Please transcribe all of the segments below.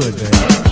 to it, man.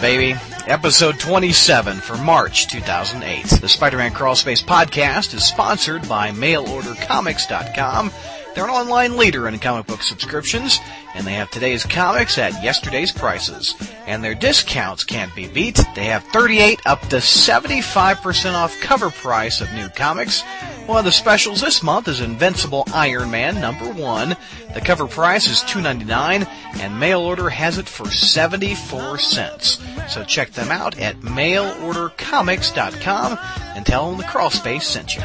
Baby. Episode 27 for March 2008. The Spider-Man Crawlspace podcast is sponsored by MailOrderComics.com. They're an online leader in comic book subscriptions, and they have today's comics at yesterday's prices. And their discounts can't be beat. They have 38 up to 75% off cover price of new comics. One of the specials this month is Invincible Iron Man number one. The cover price is $2.99 and mail order has it for 74 cents. So check them out at mailordercomics.com and tell them the crawl space sent you.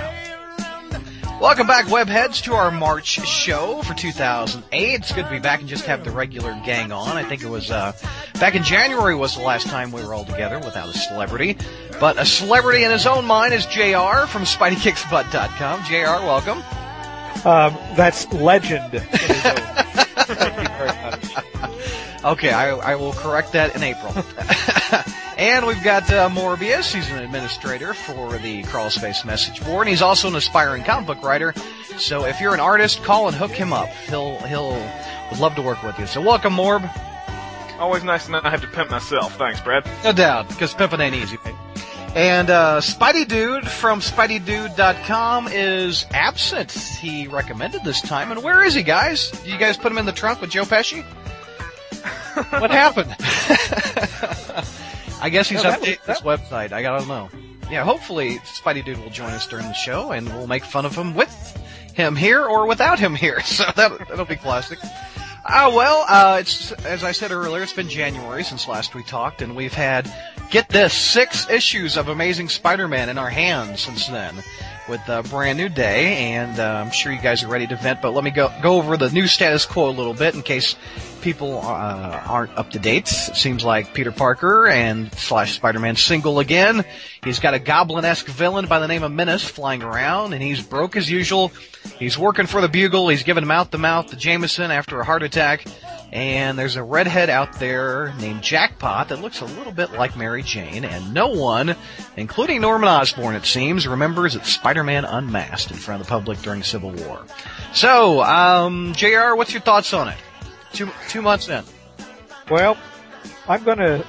Welcome back, webheads, to our March show for 2008. It's good to be back and just have the regular gang on. I think it was, uh, back in January was the last time we were all together without a celebrity. But a celebrity in his own mind is JR from SpideyKicksButt.com. JR, welcome. Um, that's legend. in his own. Thank you very much. Okay, I, I will correct that in April. and we've got uh, Morbius. He's an administrator for the Crawl Space message board. And he's also an aspiring comic book writer. So if you're an artist, call and hook him up. He'll he'll would love to work with you. So welcome, Morb. Always nice to not have to pimp myself. Thanks, Brad. No doubt, because pimping ain't easy. And uh, Spidey Dude from SpideyDude.com is absent. He recommended this time. And where is he, guys? Did you guys put him in the trunk with Joe Pesci? what happened? I guess he's No, updating his website. I don't know. Yeah, hopefully Spidey Dude will join us during the show, and we'll make fun of him with him here or without him here. So that that'll be classic. Oh well, uh, it's as I said earlier, it's been January since last we talked, and we've had get this six issues of Amazing Spider-Man in our hands since then, with a brand new day, and uh, I'm sure you guys are ready to vent. But let me go go over the new status quo a little bit in case people uh, aren't up to date. It seems like Peter Parker and slash Spider-Man single again. He's got a goblin-esque villain by the name of Menace flying around, and he's broke as usual. He's working for the Bugle. He's giving mouth to mouth to Jameson after a heart attack. And there's a redhead out there named Jackpot that looks a little bit like Mary Jane, and no one, including Norman Osborn, it seems, remembers that Spider-Man unmasked in front of the public during Civil War. So, um, JR, what's your thoughts on it? Two, two months in. Well, I'm going to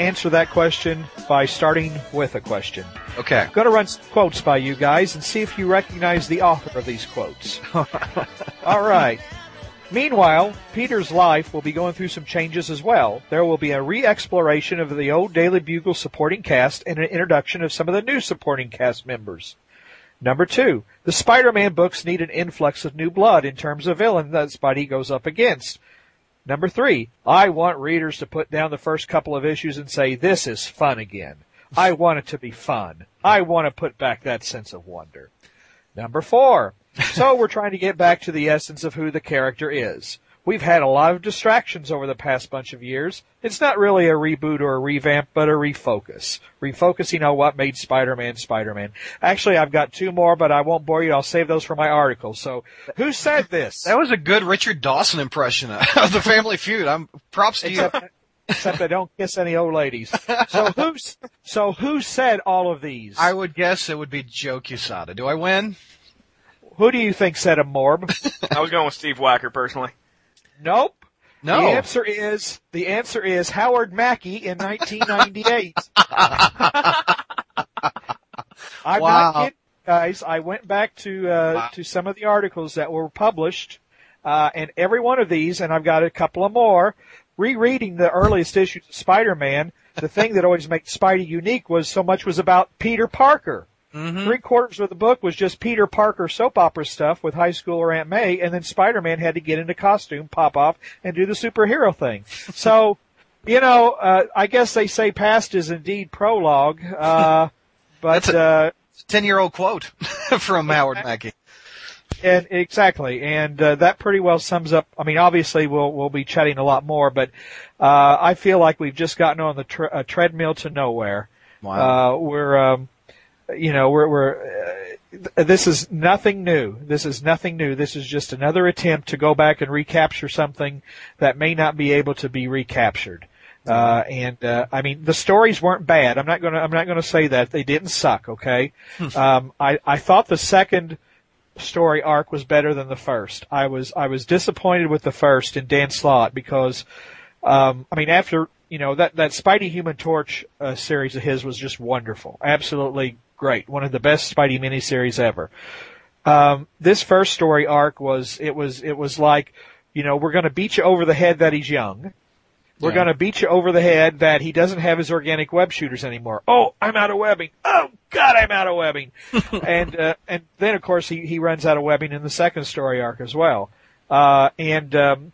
answer that question by starting with a question. Okay. I'm going to run some quotes by you guys and see if you recognize the author of these quotes. All right. Meanwhile, Peter's life will be going through some changes as well. There will be a re-exploration of the old Daily Bugle supporting cast and an introduction of some of the new supporting cast members. Number two, the Spider-Man books need an influx of new blood in terms of villain that Spidey goes up against. Number three, I want readers to put down the first couple of issues and say, this is fun again. I want it to be fun. I want to put back that sense of wonder. Number four, so we're trying to get back to the essence of who the character is. We've had a lot of distractions over the past bunch of years. It's not really a reboot or a revamp, but a refocus. Refocusing on what made Spider-Man Spider-Man. Actually, I've got two more, but I won't bore you. I'll save those for my article. So, who said this? That was a good Richard Dawson impression of the Family Feud. I'm props to you. except, I don't kiss any old ladies. So who's so who said all of these? I would guess it would be Joe Quesada. Do I win? Who do you think said a morb? I was going with Steve Wacker personally. nope. No. The answer is the answer is Howard Mackie in 1998. I'm Wow. not kidding, guys. I went back to uh, Wow. to some of the articles that were published, uh, and every one of these, and I've got a couple of more. Rereading the earliest issues of Spider-Man, the thing that always made Spidey unique was so much was about Peter Parker. Mhm. Three quarters of the book was just Peter Parker soap opera stuff with high schooler Aunt May, and then Spider-Man had to get into costume, pop off, and do the superhero thing. So, You know, uh, I guess they say past is indeed prologue, uh, but That's a- uh, Ten year old quote from Howard Mackie. and exactly, and uh, that pretty well sums up. I mean, obviously we'll we'll be chatting a lot more, but uh, I feel like we've just gotten on the tre- uh, treadmill to nowhere. Wow. Uh, we're, um, you know, we're, we're, uh, this is nothing new. This is nothing new. This is just another attempt to go back and recapture something that may not be able to be recaptured. Uh, and, uh, I mean, the stories weren't bad. I'm not gonna, I'm not gonna say that. They didn't suck, okay? um, I, I thought the second story arc was better than the first. I was, I was disappointed with the first in Dan Slott because, um, I mean, after you know that that Spidey Human Torch uh, series of his was just wonderful, absolutely great, one of the best Spidey miniseries ever. Um, this first story arc was it was it was like, you know, we're going to beat you over the head that he's young. We're Yeah. going to beat you over the head that he doesn't have his organic web shooters anymore. Oh, I'm out of webbing. Oh God, I'm out of webbing. and uh, and then of course he he runs out of webbing in the second story arc as well. Uh, and um,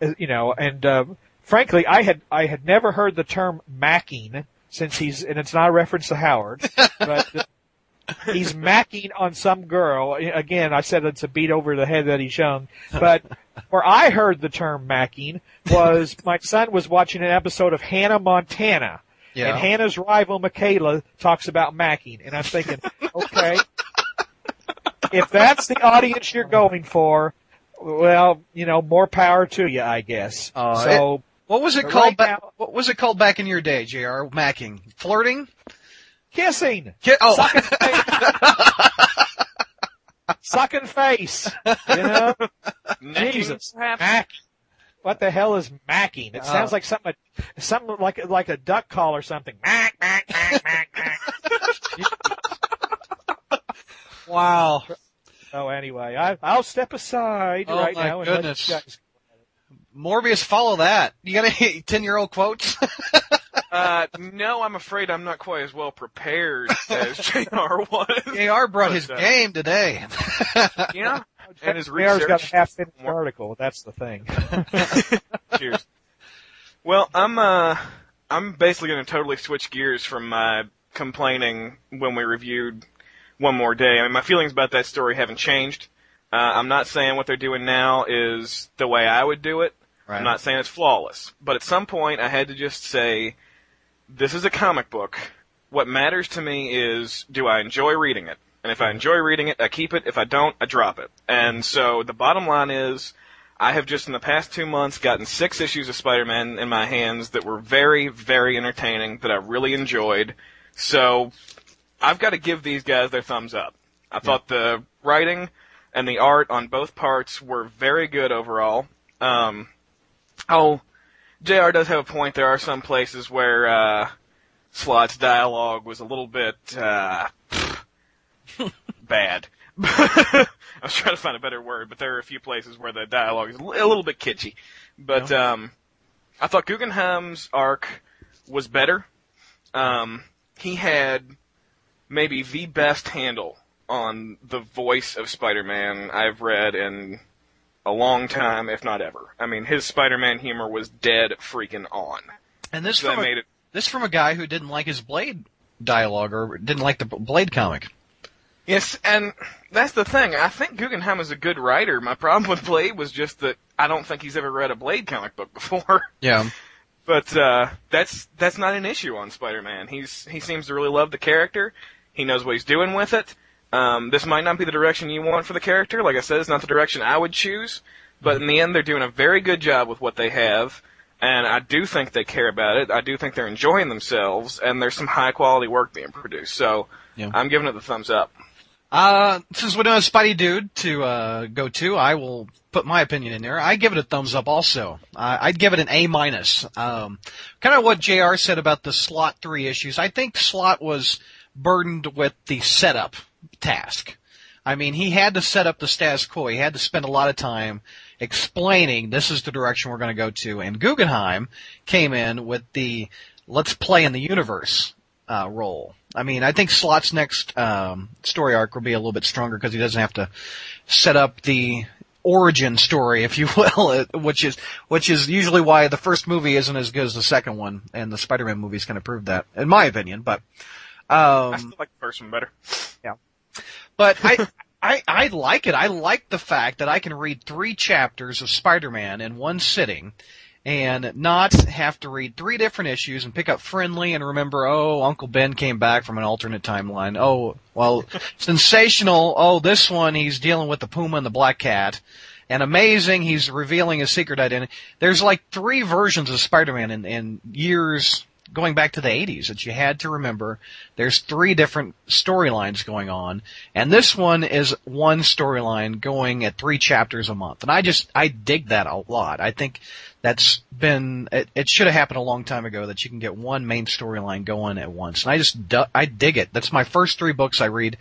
uh, you know, and um, frankly, I had I had never heard the term macking since he's and it's not a reference to Howard, but he's macking on some girl. Again, I said it's a beat over the head that he's young, but where I heard the term macking was my son was watching an episode of Hannah Montana. Yeah. And Hannah's rival Mikayla talks about macking, and I'm thinking, okay, if that's the audience you're going for, well, you know, more power to you, I guess. Uh, so What was it But called? right ba- now- what was it called back in your day, Jr. Macking, flirting? kissing, Ki- oh, sucking face, sucking face, you know. Jesus, perhaps? mack. What the hell is macking? It sounds Uh, like something, something like like a duck call or something. Mack, mack, mack, mack, mack. wow. Oh, anyway, I, I'll step aside Oh, right my now and let goodness. you guys. Morbius, follow that. You got any ten year old quotes? Uh, no, I'm afraid I'm not quite as well prepared as JR was. Jr. brought his uh, game today. Yeah. And his JR's got a half finished article. That's the thing. Cheers. Well, I'm uh I'm basically going to totally switch gears from my complaining when we reviewed One More Day. I mean, my feelings about that story haven't changed. Uh, I'm not saying what they're doing now is the way I would do it. I'm not saying it's flawless, but at some point I had to just say, this is a comic book. What matters to me is, do I enjoy reading it? And if I enjoy reading it, I keep it. If I don't, I drop it. And so the bottom line is, I have just in the past two months gotten six issues of Spider-Man in my hands that were very, very entertaining, that I really enjoyed. So, I've got to give these guys their thumbs up. I thought the writing and the art on both parts were very good overall. Um, oh, JR does have a point. There are some places where, uh, Slott's dialogue was a little bit, uh, bad. I was trying to find a better word, but there are a few places where the dialogue is a little bit kitschy. But um, I thought Guggenheim's arc was better. Um, he had maybe the best handle on the voice of Spider-Man I've read in a long time, if not ever. I mean, his Spider-Man humor was dead freaking on. And this So from a, it this from a guy who didn't like his Blade dialogue or didn't like the Blade comic. Yes, and that's the thing. I think Guggenheim is a good writer. My problem with Blade was just that I don't think he's ever read a Blade comic book before. Yeah. But uh, that's that's not an issue on Spider-Man. He's he seems to really love the character. He knows what he's doing with it. Um, this might not be the direction you want for the character. Like I said, it's not the direction I would choose. But in the end, they're doing a very good job with what they have, and I do think they care about it. I do think they're enjoying themselves, and there's some high quality work being produced. So Yeah. I'm giving it the thumbs up. Uh, since we don't have Spidey Dude to uh, go to, I will put my opinion in there. I give it a thumbs up also. Uh, I'd give it an A minus. Um, kind of what Jr. said about the Slott three issues. I think Slott was burdened with the setup task. I mean, he had to set up the status quo. He had to spend a lot of time explaining this is the direction we're going to go to. And Guggenheim came in with the let's play in the universe uh, role. I mean, I think Slott's next um, story arc will be a little bit stronger because he doesn't have to set up the origin story, if you will, which is which is usually why the first movie isn't as good as the second one, and the Spider-Man movies kind of proved that, in my opinion. But um, I still like the first one better. But I, I, I like it. I like the fact that I can read three chapters of Spider-Man in one sitting and not have to read three different issues and pick up friendly and remember, oh, Uncle Ben came back from an alternate timeline. Oh, well, sensational. Oh, this one he's dealing with the puma and the black cat. And amazing, he's revealing his secret identity. There's like three versions of Spider-Man in, in years going back to the 80s that you had to remember. There's three different storylines going on, and this one is one storyline going at three chapters a month. And I just, I dig that a lot. I think that's been, it, it should have happened a long time ago that you can get one main storyline going at once. And I just, I dig it. That's my first three books I read,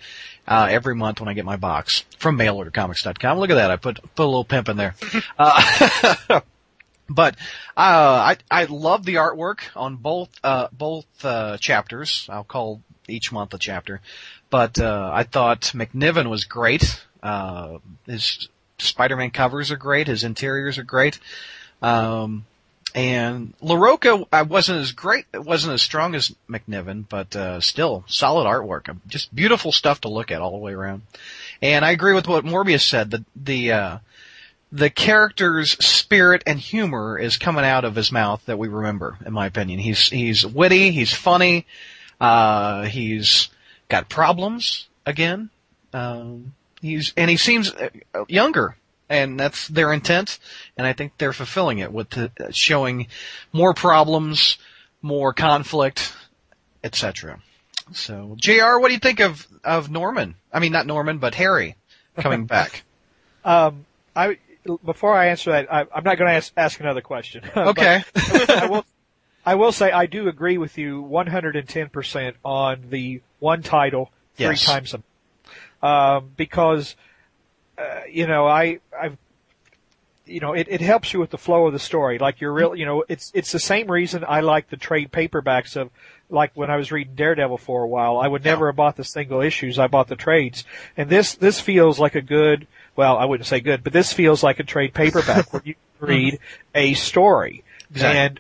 uh, every month when I get my box from mailordercomics.com. Look at that. I put, put a little pimp in there. Uh, But uh, I I love the artwork on both uh, both uh, chapters. I'll call each month a chapter. But uh, I thought McNiven was great. Uh, his Spider-Man covers are great. His interiors are great. Um, and Larroca, I wasn't as great, it wasn't as strong as McNiven, but uh, still solid artwork. Just beautiful stuff to look at all the way around. And I agree with what Morbius said. The the uh, the character's spirit and humor is coming out of his mouth that we remember, in my opinion. He's he's witty, he's funny, uh, he's got problems again. Um, he's and he seems uh, younger, and that's their intent, and I think they're fulfilling it with the, showing more problems, more conflict, etc. So, Jr., what do you think of of Norman? I mean, not Norman, but Harry coming back. Um, I before I answer that, I, I'm not going to ask, ask another question. Okay. I will. I will say I do agree with you 110% on the one title three Yes. times a um, because uh, you know I I've you know it, it helps you with the flow of the story. Like you're real, you know it's it's the same reason I like the trade paperbacks of like when I was reading Daredevil for a while. I would never have bought the single issues. I bought the trades, and this this feels like a good. Well, I wouldn't say good, but this feels like a trade paperback where you mm-hmm. read a story, Exactly. and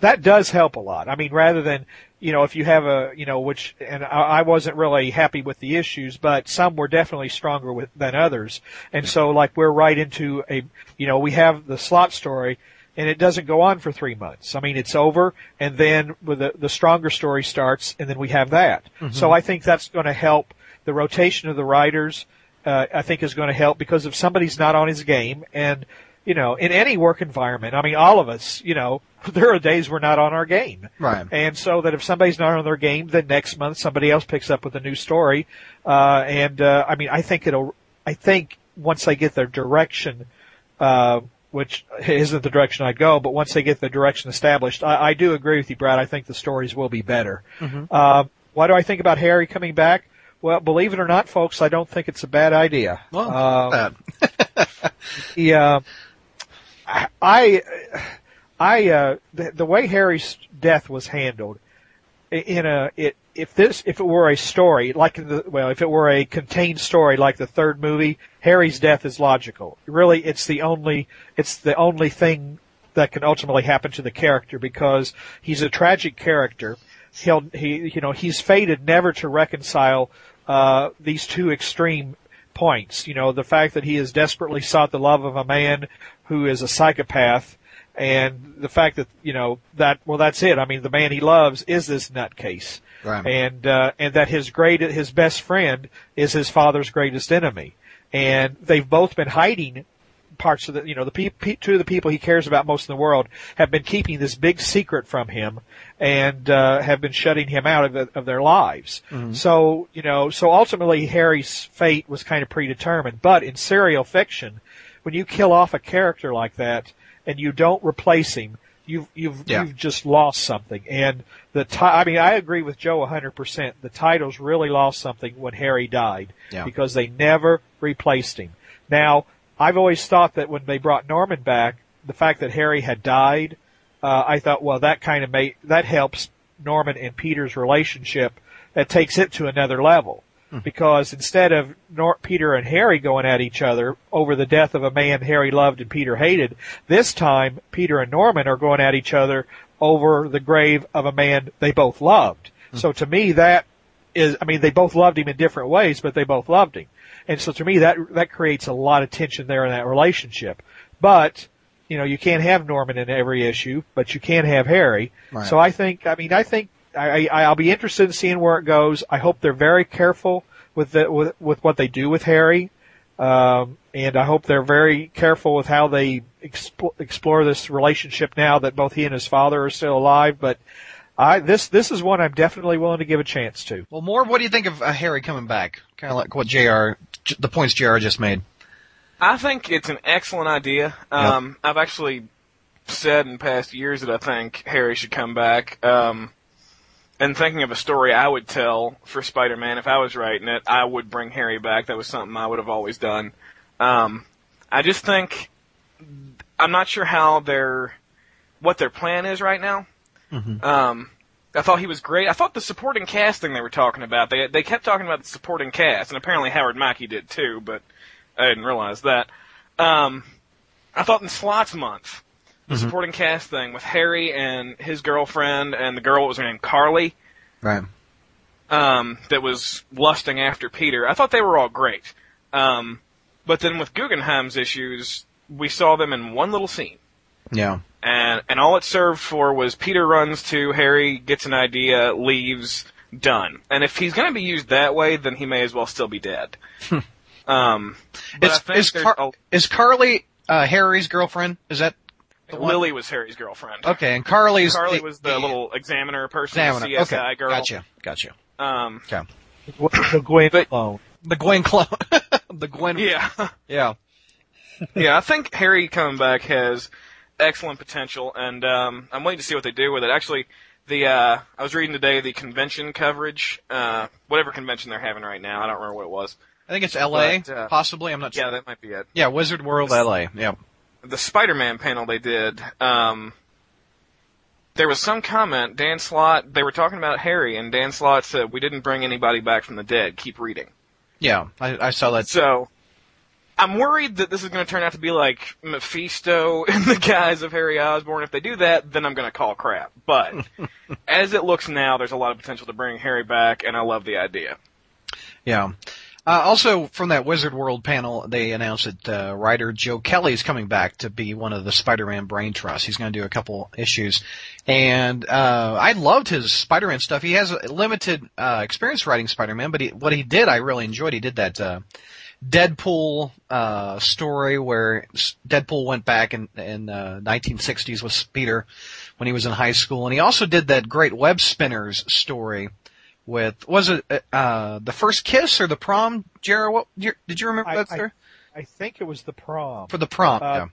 that does help a lot. I mean, rather than you know, if you have a you know, which and I, I wasn't really happy with the issues, but some were definitely stronger with than others, and so like we're right into a you know, we have the Slott story. And it doesn't go on for three months. I mean, it's over, and then with the, the stronger story starts, and then we have that. Mm-hmm. So I think that's going to help the rotation of the writers. Uh, I think is going to help because if somebody's not on his game, and you know, in any work environment, I mean, all of us, you know, there are days we're not on our game. Right. And so that if somebody's not on their game, then next month somebody else picks up with a new story. Uh, and, uh, I mean, I think it'll, I think once they get their direction, uh, which isn't the direction I'd go, but once they get the direction established, I, I do agree with you, Brad. I think the stories will be better. Uh, what do I think about Harry coming back? Well, believe it or not, folks, I don't think it's a bad idea. Well, Um, that. the uh, I I uh, the, the way Harry's death was handled in a it if this if it were a story like the well if it were a contained story like the third movie Harry's death is logical really it's the only it's the only thing that can ultimately happen to the character because he's a tragic character he'll he you know he's fated never to reconcile uh these two extreme points. You know the fact that he has desperately sought the love of a man who is a psychopath and the fact that you know that well that's it. I mean the man he loves is this nutcase. Right. and uh and that his great his best friend is his father's greatest enemy. And they've both been hiding parts of the you know the pe- pe- two of the people he cares about most in the world have been keeping this big secret from him and uh, have been shutting him out of, the, of their lives. So you know, so ultimately Harry's fate was kind of predetermined. But in serial fiction, when you kill off a character like that and you don't replace him, you've you've Yeah. you've just lost something. And the ti- I mean, I agree with Joe 100%. The titles really lost something when Harry died Yeah. because they never replaced him. Now, I've always thought that when they brought Norman back, the fact that Harry had died, uh, I thought, well, that kind of made, that helps Norman and Peter's relationship. That takes it to another level. because instead of Nor- Peter and Harry going at each other over the death of a man Harry loved and Peter hated, this time Peter and Norman are going at each other over the grave of a man they both loved. So to me, that is, I mean, they both loved him in different ways, but they both loved him. And so to me, that, that creates a lot of tension there in that relationship. But, you know, you can't have Norman in every issue, but you can have Harry. Right. So I think, I mean, I think I, I, I'll be interested in seeing where it goes. I hope they're very careful with the, with, with what they do with Harry. Um, and I hope they're very careful with how they explore, explore this relationship now that both he and his father are still alive. But I, this, this is one I'm definitely willing to give a chance to. Well, more. What do you think of uh, Harry coming back? Kind of like what Jr. j- The points Jr. just made. I think it's an excellent idea. Um, I've actually said in past years that I think Harry should come back. Um, and thinking of a story I would tell for Spider-Man, if I was writing it, I would bring Harry back. That was something I would have always done. Um, I just think I'm not sure how their what their plan is right now. Um, I thought he was great. I thought the supporting cast thing they were talking about. They they kept talking about the supporting cast, and apparently Howard Mackie did too, but I didn't realize that. Um, I thought in Slott's Month, the supporting cast thing with Harry and his girlfriend and the girl, what was her name, Carly, Right. um, that was lusting after Peter. I thought they were all great. Um, but then with Guggenheim's issues, we saw them in one little scene. Yeah. And, and all it served for was Peter runs to, Harry gets an idea, leaves, done. And if he's gonna be used that way, then he may as well still be dead. um, Is is, Car- a- is Carly uh, Harry's girlfriend? Is that the one? Lily was Harry's girlfriend. Okay, and Carly's Carly was the little examiner person, examiner. the CSI okay, girl. gotcha, gotcha. Um, Okay, The Gwen But- clone. the Gwen clone, the Gwen. yeah. yeah. yeah, I think Harry coming back has excellent potential, and um, I'm waiting to see what they do with it. Actually, the uh, I was reading today the convention coverage, uh, whatever convention they're having right now. I don't remember what it was. I think it's L.A. But, uh, possibly. I'm not sure. Yeah, sure. that might be it. Yeah, Wizard World, L.A. Yeah. The Spider-Man panel they did. Um, there was some comment. Dan Slott. They were talking about Harry, and Dan Slott said, "We didn't bring anybody back from the dead. Keep reading." Yeah, I, I saw that. So, I'm worried that this is going to turn out to be like Mephisto in the guise of Harry Osborn. If they do that, then I'm going to call crap. But as it looks now, there's a lot of potential to bring Harry back, and I love the idea. Yeah. Uh, also, from that Wizard World panel, they announced that uh, writer Joe Kelly is coming back to be one of the Spider-Man brain trusts. He's going to do a couple issues, and uh, I loved his Spider-Man stuff. He has limited uh, experience writing Spider-Man, but he, what he did, I really enjoyed. He did that uh, Deadpool uh, story where Deadpool went back in in uh, 1960s with Peter when he was in high school, and he also did that great Web Spinners story with was it uh the first kiss or the prom Jared what did you remember I- that I- I think it was the prom. for the prom Uh, yeah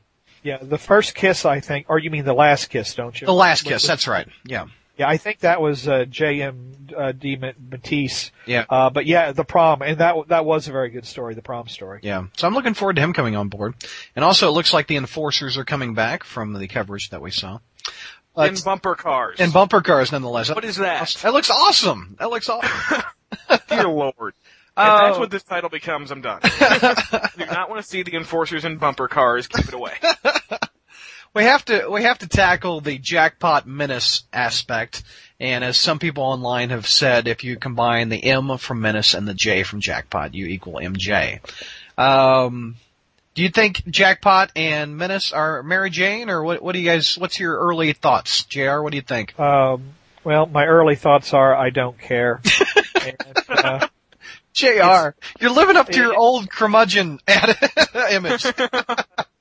Yeah, the first kiss, I think, or you mean the last kiss, don't you? the last kiss that's right yeah Yeah, I think that was uh, J.M. Uh, DeMatteis. Yeah. Uh, but yeah, the prom, and that that was a very good story, the prom story. yeah so I'm looking forward to him coming on board and also it looks like the enforcers are coming back from the coverage that we saw Uh, in bumper cars. and bumper cars nonetheless What is that? that looks awesome that looks awesome Dear Lord. If Oh. that's what this title becomes, I'm done. Do not want to see the enforcers in bumper cars. Keep it away. we have to we have to tackle the jackpot menace aspect and as some people online have said if you combine the m from menace and the j from jackpot you equal mj um do you think jackpot and menace are mary jane or what what do you guys what's your early thoughts jr what do you think Um, well, my early thoughts are I don't care. and, uh, jr you're living up to your old curmudgeon ad- image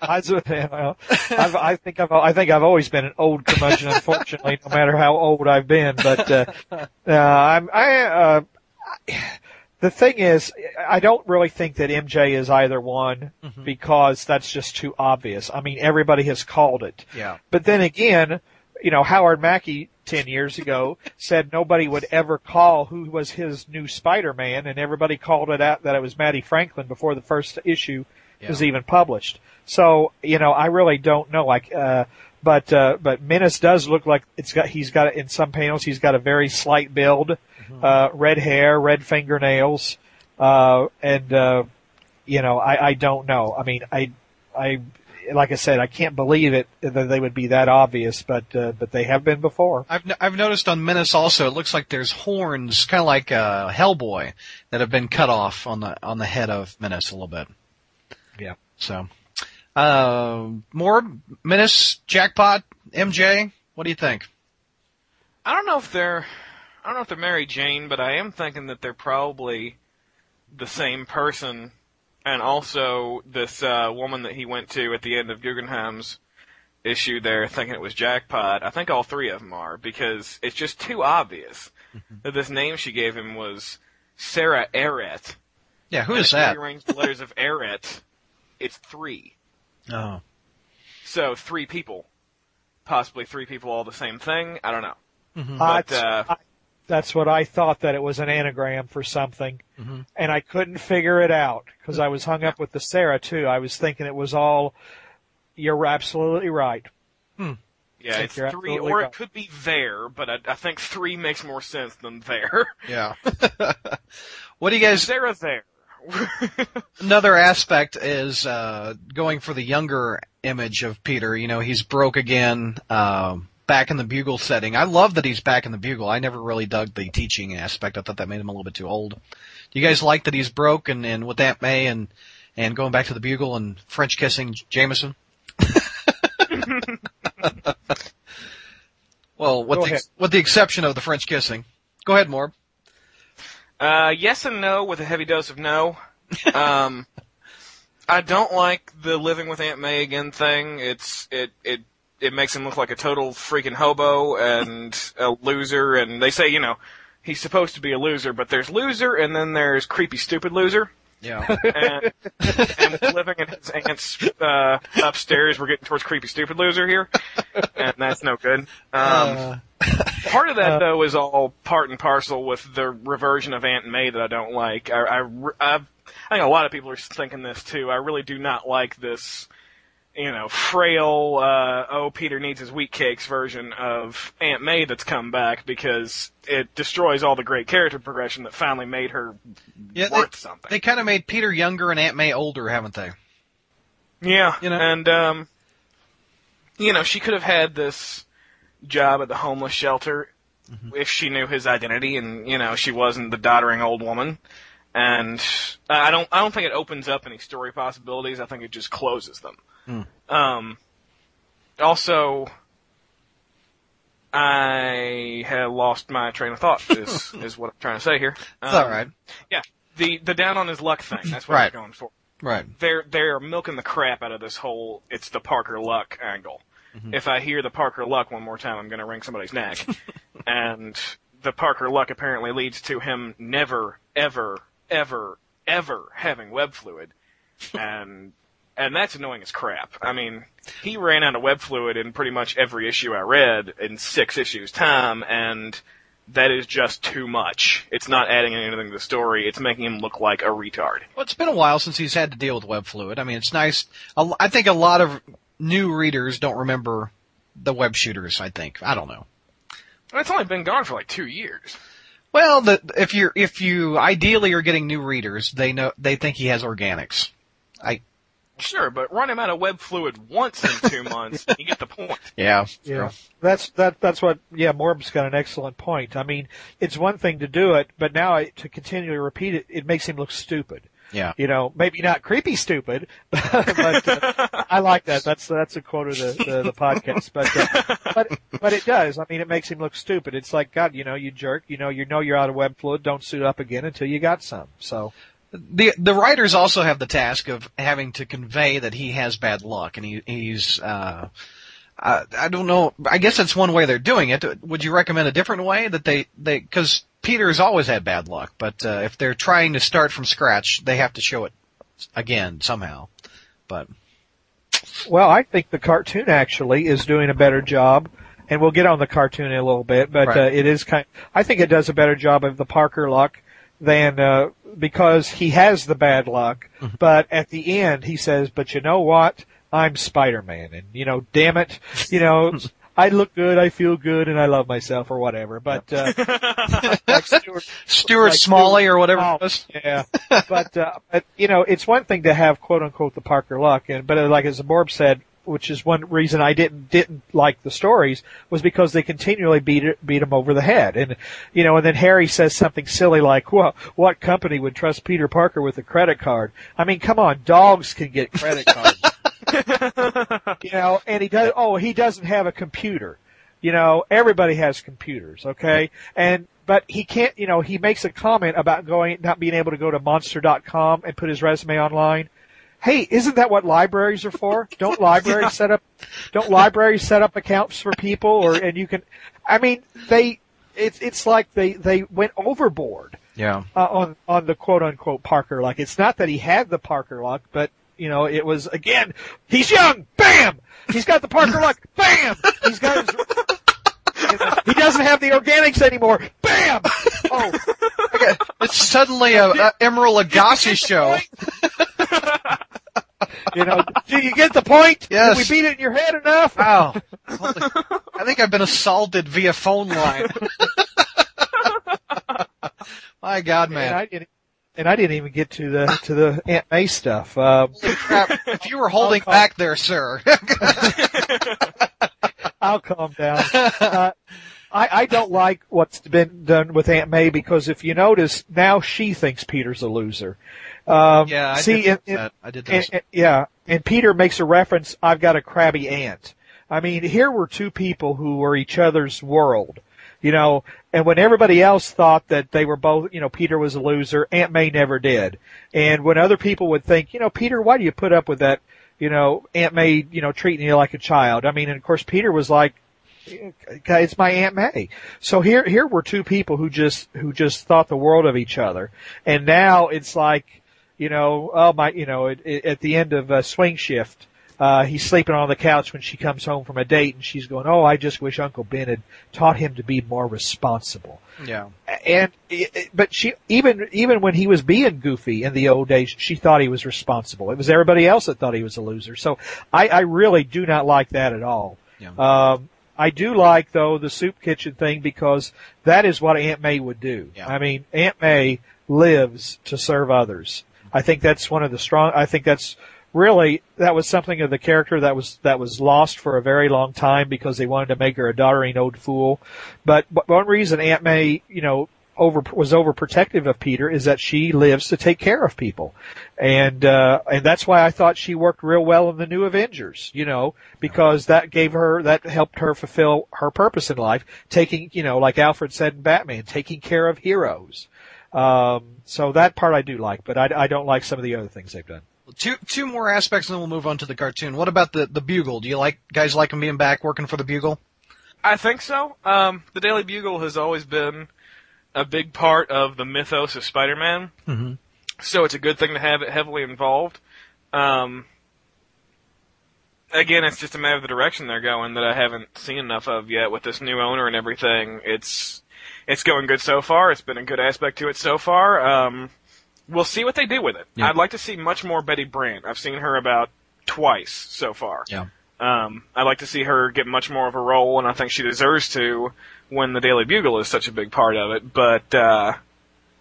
I, well, I've, I think I've I think I've always been an old curmudgeon, unfortunately, no matter how old I've been. But uh, uh, I'm I. Uh, the thing is, I don't really think that MJ is either one because that's just too obvious. I mean, everybody has called it. yeah But then again, you know, Howard Mackie ten years ago said nobody would ever call who was his new Spider-Man, and everybody called it out that it was Mattie Franklin before the first issue was even published. So, you know, I really don't know. Like, uh, but uh, but Menace does look like it's got. He's got in some panels. He's got a very slight build, uh, red hair, red fingernails. Uh, and, uh, you know, I, I don't know. I mean, I, I, like I said, I can't believe it that they would be that obvious, but, uh, but they have been before. I've n- I've noticed on Menace also, it looks like there's horns, kind of like uh, Hellboy, that have been cut off on the on the head of Menace a little bit. Yeah. So, uh, more Menace jackpot MJ. What do you think? I don't know if they're, I don't know if they're Mary Jane, but I am thinking that they're probably the same person, and also this uh, woman that he went to at the end of Guggenheim's issue there, thinking it was Jackpot. I think all three of them are because it's just too obvious that this name she gave him was Sara Ehret. Yeah, who And is that? Rearrange the letters of Ehret. It's three. Oh, So three people, possibly three people all the same thing. I don't know. Mm-hmm. Uh, But, uh, I- that's what I thought that it was an anagram for something, Mhm. and I couldn't figure it out because I was hung up with the Sarah too. I was thinking it was all. You're absolutely right. Yeah, it's three, or right. it could be there, but I, I think three makes more sense than there. yeah. what do you guys? Sarah there. Another aspect is uh, going for the younger image of Peter. You know, he's broke again, um, back in the bugle setting. I love that he's back in the bugle. I never really dug the teaching aspect. I thought that made him a little bit too old. Do you guys like that he's broke and, and with Aunt May and and going back to the bugle and French kissing Jameson? well, with Go the, ahead. with the exception of the French kissing. Go ahead, Morb. Uh, yes and no with a heavy dose of no. Um, I don't like the living with Aunt May again thing. It's it it it makes him look like a total freaking hobo and a loser. And they say you know he's supposed to be a loser, but there's loser and then there's creepy stupid loser. Yeah. And, and living in his aunt's uh, upstairs, we're getting towards creepy stupid loser here, and that's no good. Um, Uh, Part of that, though, is all part and parcel with the reversion of Aunt May that I don't like. I, I, I, I think a lot of people are thinking this too. I really do not like this, you know, frail, uh, oh, Peter needs his wheat cakes version of Aunt May that's come back because it destroys all the great character progression that finally made her yeah, worth they, something. they kind of made Peter younger and Aunt May older, haven't they? Yeah, You know? and um, you know, she could have had this job at the homeless shelter if she knew his identity, and you know, she wasn't the doddering old woman. And I don't, I don't think it opens up any story possibilities. I think it just closes them. Um, also, I have lost my train of thought. Is is what I'm trying to say here. It's Um, all right. Yeah, the the down on his luck thing. That's what Right. I'm going for Right. they're they're milking the crap out of this whole it's the Parker Luck angle. If I hear the Parker Luck one more time, I'm going to wring somebody's neck. and the Parker Luck apparently leads to him never, ever, ever, ever having web fluid, and and that's annoying as crap. I mean, he ran out of web fluid in pretty much every issue I read in six issues time, and that is just too much. It's not adding anything to the story. It's making him look like a retard. Well, it's been a while since he's had to deal with web fluid. I mean, it's nice. I think a lot of new readers don't remember the web shooters. I think I don't know. It's only been gone for like two years. Well, the, if you're if you ideally are getting new readers, they know they think he has organics. I Sure, but run him out of web fluid once in two months, you get the point. yeah Yeah, that's that. That's what. Yeah, Morb's got an excellent point. I mean, it's one thing to do it, but now I, to continually repeat it, it makes him look stupid. yeah. You know, maybe not creepy stupid, but uh, I like that. That's that's a quote of the the, the podcast. But uh, but but it does. I mean, it makes him look stupid. It's like God, you know, you jerk. You know, you know you're out of web fluid. Don't suit up again until you got some. So The the writers also have the task of having to convey that he has bad luck, and he he's. Uh, I, I don't know. I guess that's one way they're doing it. Would you recommend a different way that they they because Peter has always had bad luck, but uh, if they're trying to start from scratch, they have to show it again somehow. But Well, I think the cartoon actually is doing a better job, and we'll get on the cartoon in a little bit. But Right. uh, it is kind. I think it does a better job of the Parker luck than uh, because he has the bad luck. But at the end, he says, "But you know what? I'm Spider-Man, and you know, damn it, you know." I look good, I feel good, and I love myself or whatever. But uh, like Stuart, Stuart like Smalley or whatever Oh, it was. yeah, but uh, but you know, it's one thing to have quote unquote the Parker luck, and but uh, like as Morb said, which is one reason I didn't didn't like the stories was because they continually beat it, beat him over the head, and you know, and then Harry says something silly like, "Well, what company would trust Peter Parker with a credit card?" I mean, come on, dogs can get credit cards, you know, and he does. Oh, he doesn't have a computer. You know, everybody has computers, okay? And, but he can't, you know, he makes a comment about going, not being able to go to monster.com and put his resume online. Hey, isn't that what libraries are for? Don't libraries set up, don't libraries set up accounts for people or, and you can, I mean, they, it's, it's like they, they went overboard Yeah. uh, on on the quote unquote Parker luck. It's not that he had the Parker luck, but you know it was again. He's young, bam. He's got the Parker luck, bam. He's got his. He doesn't have the organics anymore. Bam! Oh, It's suddenly a, a Emeril Lagasse show. you know, do you get the point? Yes. Did we beat it in your head enough? Wow. I think I've been assaulted via phone line. My God, And man. I didn't. And I didn't even get to the to the Aunt May stuff. Um, Holy crap. If you were holding back there, sir. I'll calm down. Uh, I, I don't like what's been done with Aunt May because if you notice, now she thinks Peter's a loser. Um, yeah, I see, did and- that. I did and, and- yeah, and Peter makes a reference. I've got a crabby aunt. I mean, here were two people who were each other's world, you know. And when everybody else thought that they were both, you know, Peter was a loser, Aunt May never did. And when other people would think, you know, Peter, why do you put up with that? You know, Aunt May, you know, treating you like a child. I mean, and of course, Peter was like, it's my Aunt May. So here, here were two people who just, who just thought the world of each other. And now it's like, you know, oh my, you know, it, it, at the end of uh, swing shift, uh, he's sleeping on the couch when she comes home from a date and she's going, oh, I just wish Uncle Ben had taught him to be more responsible. Yeah. And, but she, even, even when he was being goofy in the old days, she thought he was responsible. It was everybody else that thought he was a loser. So I, I really do not like that at all. Yeah. Um, I do like though the soup kitchen thing because that is what Aunt May would do. Yeah. I mean, Aunt May lives to serve others. I think that's one of the strong, I think that's really, that was something of the character that was, that was lost for a very long time because they wanted to make her a doddering old fool. But, but one reason Aunt May, you know, over, was overprotective of Peter is that she lives to take care of people. And, uh, and that's why I thought she worked real well in the new Avengers, you know, because that gave her, that helped her fulfill her purpose in life, taking, you know, like Alfred said in Batman, taking care of heroes. Um, so that part I do like, but I, I don't like some of the other things they've done. Two two more aspects, and then we'll move on to the cartoon. What about the the Bugle? Do you like guys like him being back working for the Bugle? I think so. Um, the Daily Bugle has always been a big part of the mythos of Spider-Man, Mhm. so it's a good thing to have it heavily involved. Um, again, it's just a matter of the direction they're going that I haven't seen enough of yet with this new owner and everything. It's it's going good so far. It's been a good aspect to it so far. Um, we'll see what they do with it. Yeah. I'd like to see much more Betty Brant. I've seen her about twice so far. Yeah. Um, I'd like to see her get much more of a role, and I think she deserves to when the Daily Bugle is such a big part of it. But uh,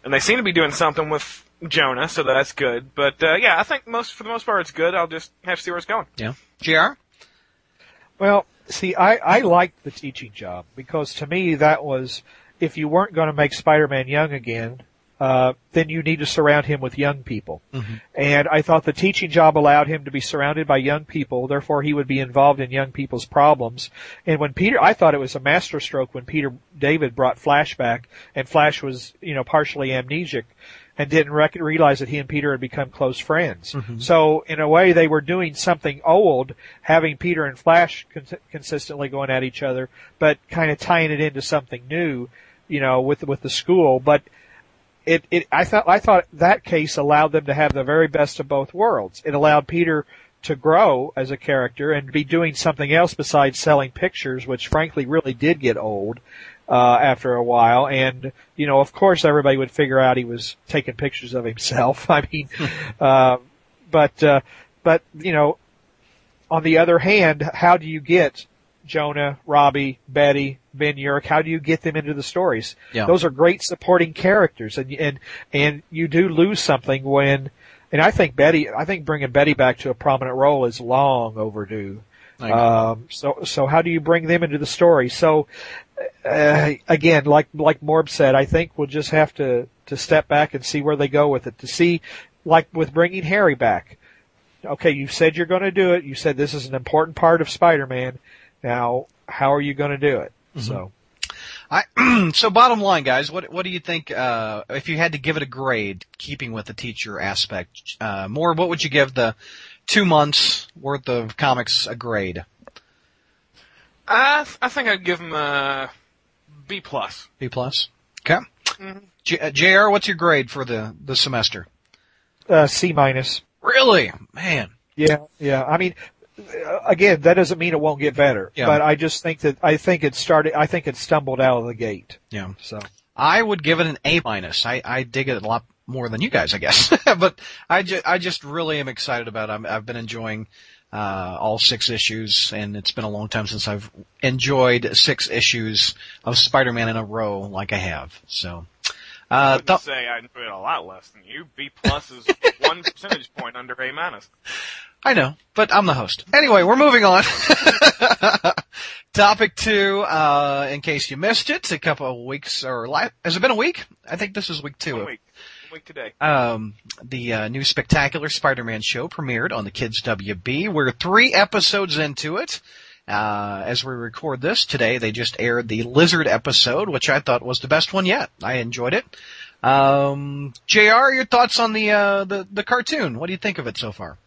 and they seem to be doing something with Jonah, so that's good. But uh, yeah, I think most for the most part it's good. I'll just have to see where it's going. Yeah. Gr. Well, see, I, I liked the teaching job because to me that was, if you weren't going to make Spider-Man young again, uh, then you need to surround him with young people. And I thought the teaching job allowed him to be surrounded by young people, therefore he would be involved in young people's problems. And when Peter, I thought it was a masterstroke when Peter David brought Flash back, and Flash was, you know, partially amnesic and didn't rec- realize that he and Peter had become close friends. So in a way, they were doing something old, having Peter and Flash con- consistently going at each other, but kind of tying it into something new, you know, with with the school. But it, it I thought I thought that case allowed them to have the very best of both worlds. It allowed Peter to grow as a character and be doing something else besides selling pictures, which frankly really did get old uh, after a while. And you know, of course, everybody would figure out he was taking pictures of himself. I mean, uh, but uh, but you know, on the other hand, how do you get Jonah, Robbie, Betty, Ben Urich. How do you get them into the stories? Yeah. Those are great supporting characters, and and and you do lose something when. And I think Betty, I think bringing Betty back to a prominent role is long overdue. Um, so, so how do you bring them into the story? So, uh, again, like like Morb said, I think we'll just have to to step back and see where they go with it. To see, like with bringing Harry back. Okay, you said you're going to do it. You said this is an important part of Spider-Man. Now, how are you going to do it? So, I, so bottom line, guys, what what do you think? Uh, if you had to give it a grade, keeping with the teacher aspect, uh, more, what would you give the two months worth of comics a grade? I th- I think I'd give him a B plus. B plus. Okay. J- uh, Jr. What's your grade for the the semester? uh, C minus. Really, man. Yeah, yeah. I mean, uh, again, that doesn't mean it won't get better. Yeah. But I just think that I think it started. I think it stumbled out of the gate. Yeah. So. I would give it an A minus. I, I dig it a lot more than you guys, I guess. but I, ju- I just really am excited about it. I'm, I've been enjoying uh, all six issues, and it's been a long time since I've enjoyed six issues of Spider-Man in a row like I have. So, I uh, wouldn't th- say I enjoy it a lot less than you. B plus is one percentage point under A minus. I know, but I'm the host. Anyway, we're moving on. Topic two, uh, in case you missed it, a couple of weeks or li- has it been a week? I think this is week two. One week. One week today. um, the uh, new spectacular Spider-Man show premiered on the Kids WB. We're three episodes into it. Uh, as we record this today, they just aired the Lizard episode, which I thought was the best one yet. I enjoyed it. Um, Jr., your thoughts on the uh, the the cartoon? What do you think of it so far?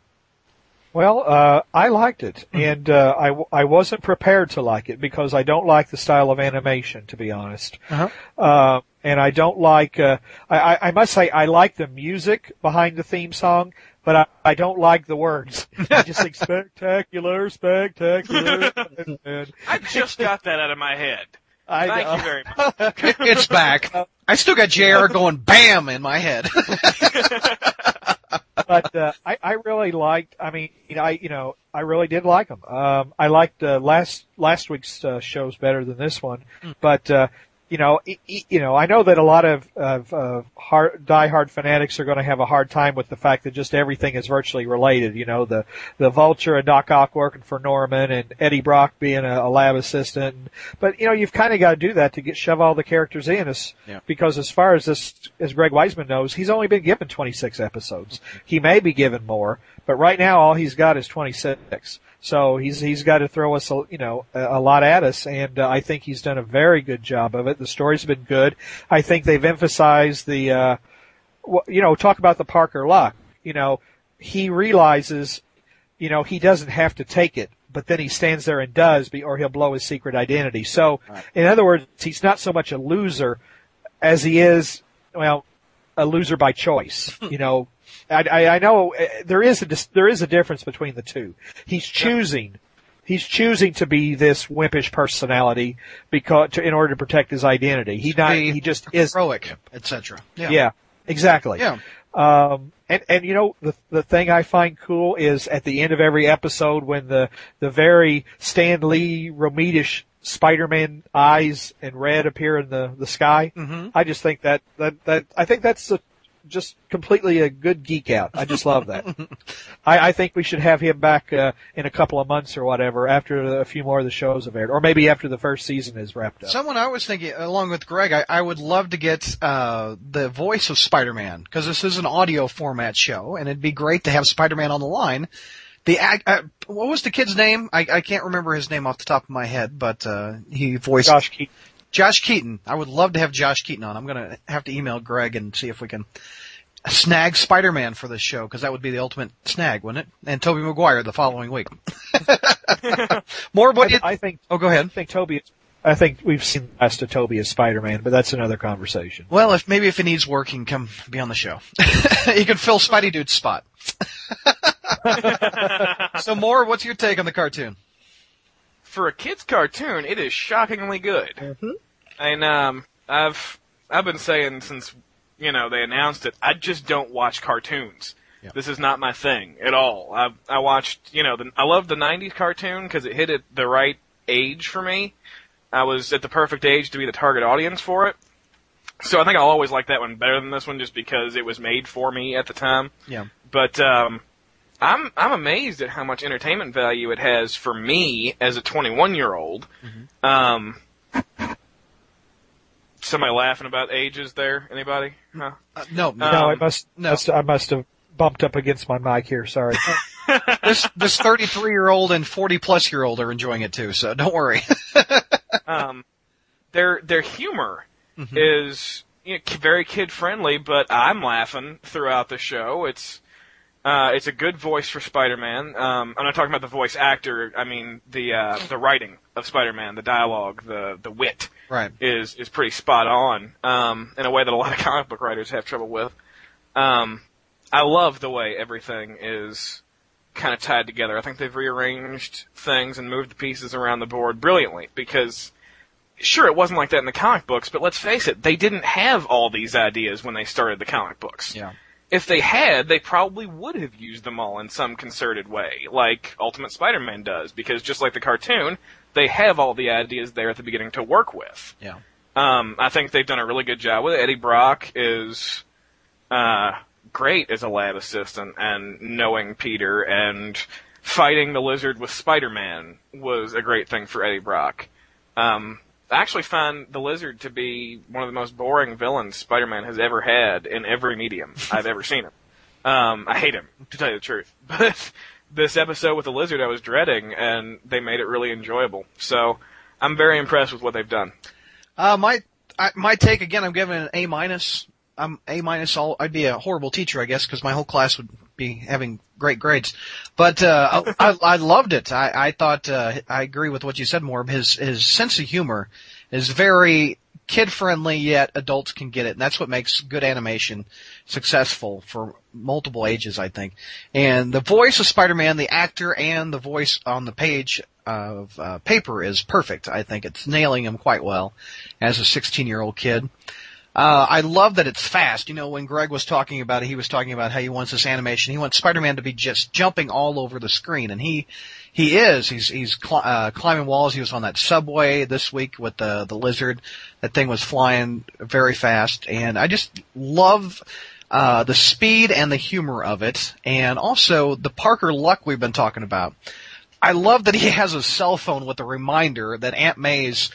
Well, uh, I liked it, and uh, I w- I wasn't prepared to like it because I don't like the style of animation, to be honest. Uh-huh. Uh, and I don't like. Uh, I, I I must say I like the music behind the theme song, but I, I don't like the words. I just think spectacular, spectacular. and, and I just got that out of my head. I Thank know. you very much. it's back. I still got Jr. going bam in my head. but uh, I, I really liked. I mean, you know, I you know, I really did like them. Um, I liked uh, last last week's uh, shows better than this one, but uh, you know, you know, I know that a lot of of uh, hard, diehard fanatics are going to have a hard time with the fact that just everything is virtually related. You know, the the Vulture and Doc Ock working for Norman and Eddie Brock being a, a lab assistant. But you know, you've kind of got to do that to get shove all the characters in, as, Yeah. because as far as this, as Greg Weisman knows, he's only been given 26 episodes. He may be given more, but right now all he's got is 26. So he's he's got to throw us, a, you know, a, a lot at us, and uh, I think he's done a very good job of it. The story's been good. I think they've emphasized the, uh, you know, talk about the Parker luck. You know, he realizes, you know, he doesn't have to take it, but then he stands there and does, be, or he'll blow his secret identity. So, in other words, he's not so much a loser as he is, well, a loser by choice. you know, I, I, I know uh, there is a there is a difference between the two. He's choosing. He's choosing to be this wimpish personality because to, in order to protect his identity. He not he just is Heroic, etc. yeah, exactly. Yeah. Um, and, and you know, the, the thing I find cool is at the end of every episode when the, the very Stan Lee Romitish Spider-Man eyes and red appear in the, the sky. Mhm. I just think that, that, that, I think that's a, just completely a good geek out. I just love that. I, I think we should have him back, uh, in a couple of months or whatever after a few more of the shows have aired, or maybe after the first season is wrapped up. Someone I was thinking, along with Greg, I, I would love to get uh, the voice of Spider-Man because this is an audio format show, and it'd be great to have Spider-Man on the line. The uh, what was the kid's name? I, I can't remember his name off the top of my head, but uh, he voiced Josh Keaton. Josh Keaton. I would love to have Josh Keaton on. I'm gonna have to email Greg and see if we can snag Spider-Man for this show because that would be the ultimate snag, wouldn't it? And Tobey Maguire the following week. More, what? I, you- I think oh, go ahead. I think Tobey. I think we've seen the last of Tobey as Spider-Man, but that's another conversation. Well, if maybe if it needs work, he can come be on the show. he can fill Spidey Dude's spot. so, more. What's your take on the cartoon? For a kids cartoon, it is shockingly good. Mm-hmm. And um, I've I've been saying since you know they announced it, I just don't watch cartoons. Yeah. This is not my thing at all. I I watched you know the, I love the '90s cartoon because it hit at the right age for me. I was at the perfect age to be the target audience for it. So I think I'll always like that one better than this one just because it was made for me at the time. Yeah. But um I'm I'm amazed at how much entertainment value it has for me as a 21 year old. Um, somebody laughing about ages there? Anybody? Huh? Uh, no, no, I Um, must, no. must I must have bumped up against my mic here. Sorry. this this 33 year old and 40 plus year old are enjoying it too, so don't worry. um, their their humor Mm-hmm. is you know, very kid friendly, but I'm laughing throughout the show. It's uh, it's a good voice for Spider-Man. Um, I'm not talking about the voice actor. I mean the uh, the writing of Spider-Man, the dialogue, the the wit right. is is pretty spot on um, in a way that a lot of comic book writers have trouble with. Um, I love the way everything is kind of tied together. I think they've rearranged things and moved the pieces around the board brilliantly because sure it wasn't like that in the comic books, but let's face it, they didn't have all these ideas when they started the comic books. Yeah. If they had, they probably would have used them all in some concerted way, like Ultimate Spider-Man does, because just like the cartoon, they have all the ideas there at the beginning to work with. Yeah. Um, I think they've done a really good job with it. Eddie Brock is uh, great as a lab assistant, and knowing Peter and fighting the lizard with Spider-Man was a great thing for Eddie Brock. Um, I actually find the lizard to be one of the most boring villains Spider-Man has ever had in every medium I've ever seen him. Um, I hate him, to tell you the truth. But this episode with the lizard I was dreading, and they made it really enjoyable. So I'm very impressed with what they've done. Uh, my I, my take again. I'm giving an A minus. I'm A minus. All I'd be a horrible teacher, I guess, because my whole class would be having great grades. But uh, I, I, I loved it. I, I thought uh, I agree with what you said, Morb. His his sense of humor is very kid friendly, yet adults can get it, and that's what makes good animation successful for multiple ages, I think. And the voice of Spider-Man, the actor, and the voice on the page of uh, paper is perfect. I think it's nailing him quite well as a 16 year old kid. Uh, I love that it's fast. You know, when Greg was talking about it, he was talking about how he wants this animation. He wants Spider-Man to be just jumping all over the screen, and he he is. He's he's cl- uh, climbing walls. He was on that subway this week with the the lizard. That thing was flying very fast, and I just love uh, the speed and the humor of it, and also the Parker luck we've been talking about. I love that he has a cell phone with a reminder that Aunt May's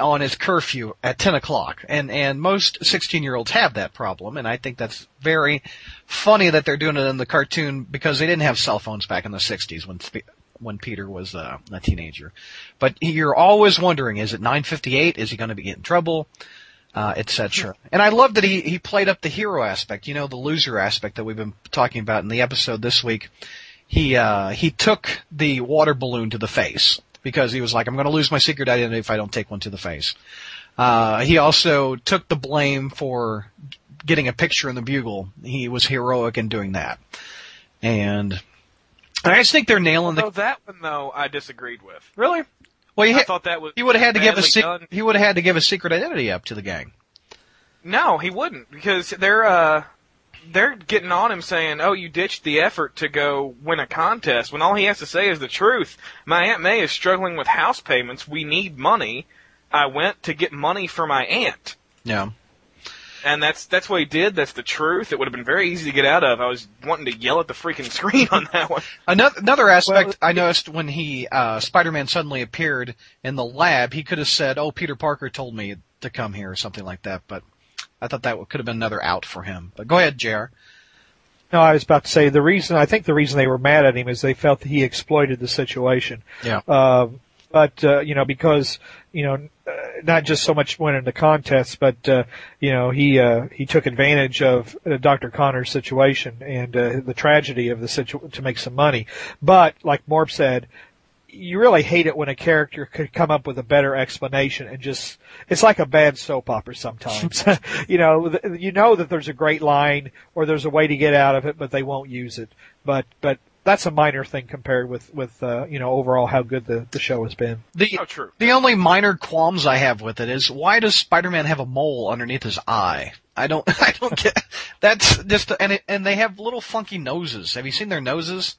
on his curfew at 10 o'clock. And, and most 16 year olds have that problem. And I think that's very funny that they're doing it in the cartoon because they didn't have cell phones back in the 60s when, when Peter was uh, a teenager. But you're always wondering, is it 958? Is he going to be in trouble? Uh, etc. And I love that he, he played up the hero aspect, you know, the loser aspect that we've been talking about in the episode this week. He, uh, he took the water balloon to the face because he was like, I'm going to lose my secret identity if I don't take one to the face. Uh, he also took the blame for getting a picture in the bugle. He was heroic in doing that. And I just think they're nailing So that one though, I disagreed with. really? Well, he, I ha- thought that was he would have had to give a done. he would have had to give a secret identity up to the gang. No, he wouldn't because they're uh they're getting on him saying, "Oh, you ditched the effort to go win a contest." When all he has to say is the truth. My aunt May is struggling with house payments. We need money. I went to get money for my aunt. Yeah. And that's that's what he did. That's the truth. It would have been very easy to get out of. I was wanting to yell at the freaking screen on that one. Another another aspect Well, I noticed when he uh, Spider-Man suddenly appeared in the lab, he could have said, "Oh, Peter Parker told me to come here" or something like that. But I thought that could have been another out for him. But go ahead, Jr. No, I was about to say the reason. I think the reason they were mad at him is they felt that he exploited the situation. Yeah. Uh, but uh, you know, because you know, not just so much winning the contest, but uh, you know, he uh, he took advantage of uh, Dr. Connor's situation and uh, the tragedy of the situ to make some money. But like Morb said, you really hate it when a character could come up with a better explanation and just it's like a bad soap opera sometimes you know th- you know that there's a great line or there's a way to get out of it but they won't use it but but that's a minor thing compared with with uh, you know overall how good the the show has been The Oh, true. the only minor qualms I have with it is why does Spider-Man have a mole underneath his eye? I don't I don't get that's just and it, and they have little funky noses. Have you seen their noses?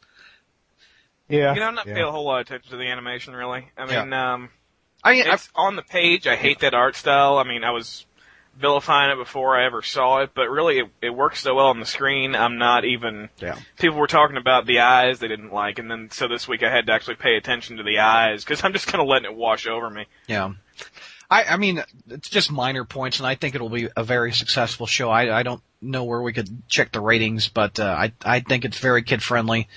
Yeah. You know, I'm not yeah. paying a whole lot of attention to the animation, really. I mean, um, I mean, I, it's on the page. I hate that art style. I mean, I was vilifying it before I ever saw it, but really, it, it works so well on the screen. I'm not even. Yeah. People were talking about the eyes they didn't like, and then so this week I had to actually pay attention to the eyes because I'm just kind of letting it wash over me. Yeah. I, I mean, it's just minor points, and I think it'll be a very successful show. I, I don't know where we could check the ratings, but uh, I, I think it's very kid friendly,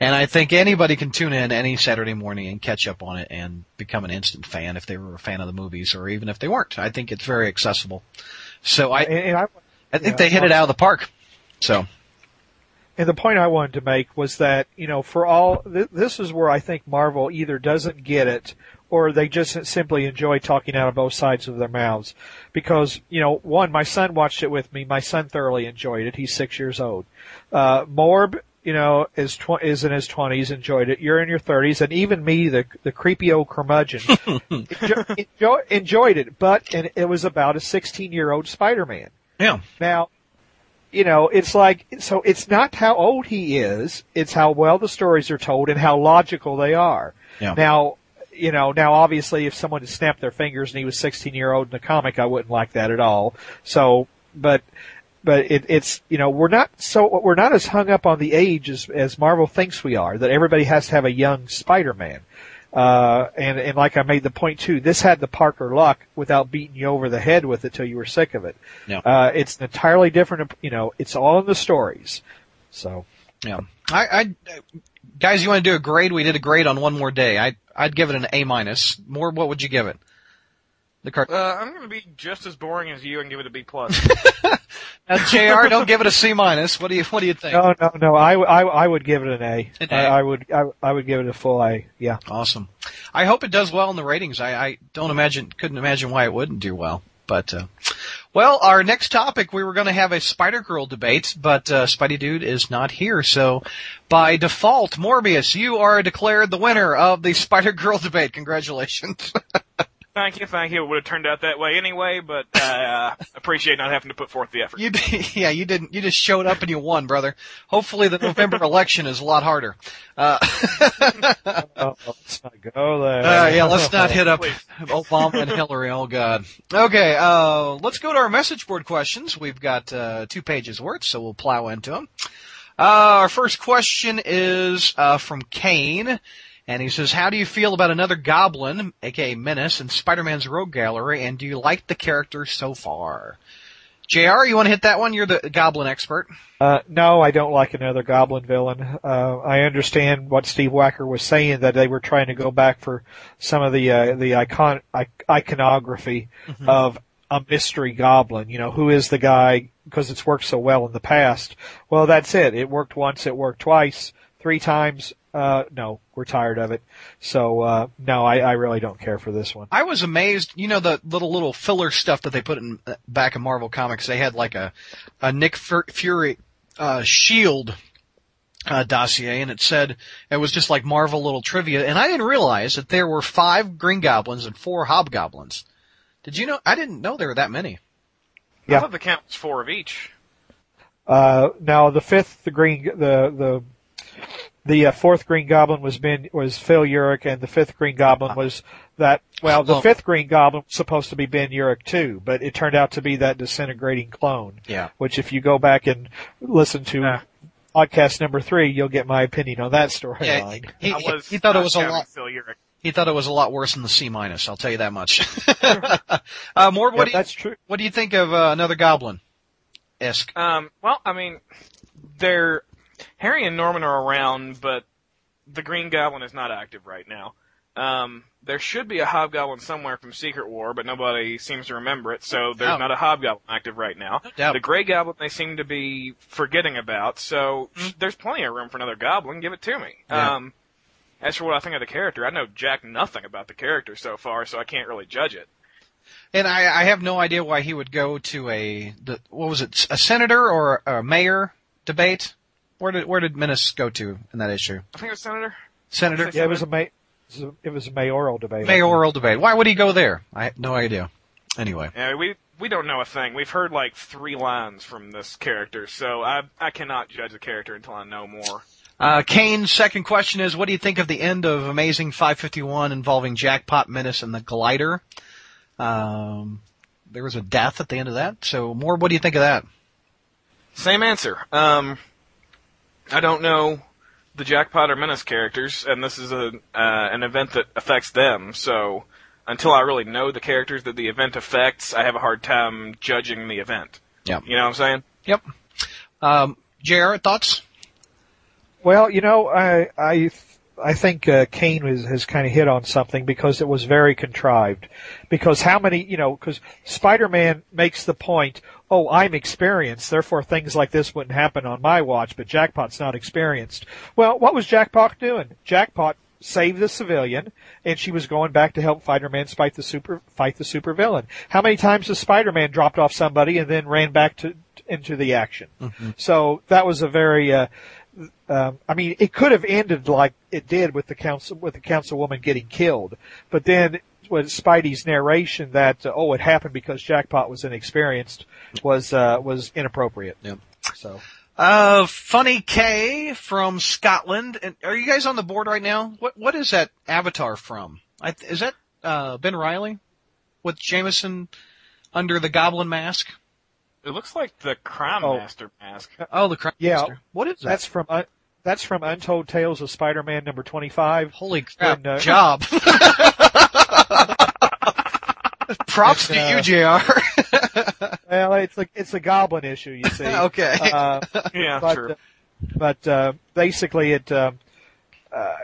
and I think anybody can tune in any Saturday morning and catch up on it and become an instant fan if they were a fan of the movies, or even if they weren't. I think it's very accessible. So I, And, and I, I think yeah, they hit it out of the park. So And the point I wanted to make was that, you know, for all, th- this is where I think Marvel either doesn't get it or they just simply enjoy talking out of both sides of their mouths. Because, you know, one, my son watched it with me. My son thoroughly enjoyed it. He's six years old. Uh, Morb, you know, is, tw- is in his twenties, enjoyed it. You're in your thirties, and even me, the, the creepy old curmudgeon, enjoy, enjoy, enjoyed it. But, and it was about a 16 year old Spider-Man. yeah, Now, you know, it's like, so it's not how old he is, it's how well the stories are told and how logical they are. Yeah. Now, you know, now obviously if someone had snapped their fingers and he was 16 year old in the comic, I wouldn't like that at all. So, but, but it, it's, you know, we're not so, we're not as hung up on the age as, as Marvel thinks we are, that everybody has to have a young Spider-Man. Uh, and, and like I made the point too, this had the Parker luck without beating you over the head with it till you were sick of it. Yeah. Uh, it's an entirely different, you know, it's all in the stories. So, yeah. I, I, guys, you want to do a grade? We did a grade on one more day. I, I'd give it an A minus. More, what would you give it? The cart. Uh, I'm going to be just as boring as you and give it a B plus. Uh, Jr. Don't give it a C minus. What do you, what do you think? no, no, no, I, I, I would give it an A. An A. I, I would, I, I would give it a full A. Yeah. Awesome. I hope it does well in the ratings. I, I don't imagine, couldn't imagine why it wouldn't do well. But, uh, well, our next topic, we were going to have a Spider Girl debate, but, uh, Spidey Dude is not here. So, by default, Morbius, you are declared the winner of the Spider Girl debate. Congratulations. thank you, thank you. It would have turned out that way anyway, but uh, appreciate not having to put forth the effort. you, yeah, you didn't, you just showed up and you won, brother. Hopefully the November election is a lot harder. Uh, Oh, let's not go there. Uh, yeah, let's not hit up Please. Obama and Hillary. Oh God. Okay, uh, let's go to our message board questions. We've got uh, two pages worth, so we'll plow into them. Uh, our first question is uh, from Kane, and he says, "How do you feel about another Goblin, aka Menace, in Spider-Man's Rogue Gallery, and do you like the character so far?" Jr., you want to hit that one? You're the Goblin expert. Uh, no, I don't like another Goblin villain. Uh, I understand what Steve Wacker was saying that they were trying to go back for some of the uh, the icon iconography of a mystery Goblin. You know, who is the guy? Because it's worked so well in the past. Well, that's it. It worked once. It worked twice, three times. Uh, no, we're tired of it. So uh, no, I, I really don't care for this one. I was amazed. You know the little little filler stuff that they put in uh, back in Marvel Comics. They had like a a Nick Fury uh, Shield uh, dossier, and it said it was just like Marvel little trivia. And I didn't realize that there were five Green Goblins and four Hobgoblins. Did you know? I didn't know there were that many. Yeah. I thought the count was four of each. Uh, now the fifth, the green, the the the uh, fourth Green Goblin was been was Phil Urich, and the fifth Green Goblin was that. Well, the Oh. fifth Green Goblin was supposed to be Ben Urich too, but it turned out to be that disintegrating clone. Yeah. Which, if you go back and listen to Yeah. podcast number three, you'll get my opinion on that Yeah, storyline. he, I was. he thought it was a lot. Phil Urich. He thought it was a lot worse than the C minus. I'll tell you that much. uh, more. Yeah, What do you, that's true. what do you think of uh, another Goblin? Esque. Um, well, I mean, they're Harry and Norman are around, but the Green Goblin is not active right now. Um, there should be a Hobgoblin somewhere from Secret War, but nobody seems to remember it, so there's doubt. not a Hobgoblin active right now. No. The Gray Goblin they seem to be forgetting about, so there's plenty of room for another Goblin. Give it to me. Yeah. Um, as for what I think of the character, I know jack nothing about the character so far, so I can't really judge it. And I, I have no idea why he would go to a the, what was it, a senator or a mayor debate? Where did where did Menace go to in that issue? I think it was Senator. Senator Yeah, it was a ma- it was a- it was a mayoral debate. Mayoral debate. Why would he go there? I have no idea. Anyway, Yeah, we we don't know a thing. We've heard like three lines from this character, so I I cannot judge the character until I know more. Uh, Kane's second question is, what do you think of the end of Amazing 551 involving Jackpot, Menace, and the Glider? Um, there was a death at the end of that. So, more, what do you think of that? Same answer. Um, I don't know the Jackpot or Menace characters, and this is a uh, an event that affects them. So until I really know the characters that the event affects, I have a hard time judging the event. Yeah. You know what I'm saying? Yep. Um, JR, thoughts? Well, you know, I I I think uh, Kane has, has kind of hit on something because it was very contrived. Because how many, you know, because Spider-Man makes the point, oh, I'm experienced, therefore things like this wouldn't happen on my watch, but Jackpot's not experienced. Well, what was Jackpot doing? Jackpot saved the civilian, and she was going back to help Spider-Man fight the super fight the supervillain. How many times has Spider-Man dropped off somebody and then ran back to into the action? So that was a very uh, um, I mean, it could have ended like it did with the council with the councilwoman getting killed, but then with Spidey's narration that uh, oh it happened because Jackpot was inexperienced was uh, was inappropriate. Yep. So Uh, Funny K from Scotland. And are you guys on the board right now? What What is that avatar from? I, is that uh, Ben Reilly with Jameson under the Goblin mask? It looks like the Crime Oh. Master mask. Oh, the Crime Yeah. Master. What is that? that's from uh, that's from Untold Tales of Spider-Man number twenty five. Holy crap! When, uh, job. Props to uh, you, Jr. Well, it's a it's a Goblin issue, you see. okay. Uh, Yeah, but, true. uh, but uh, basically, it um, uh,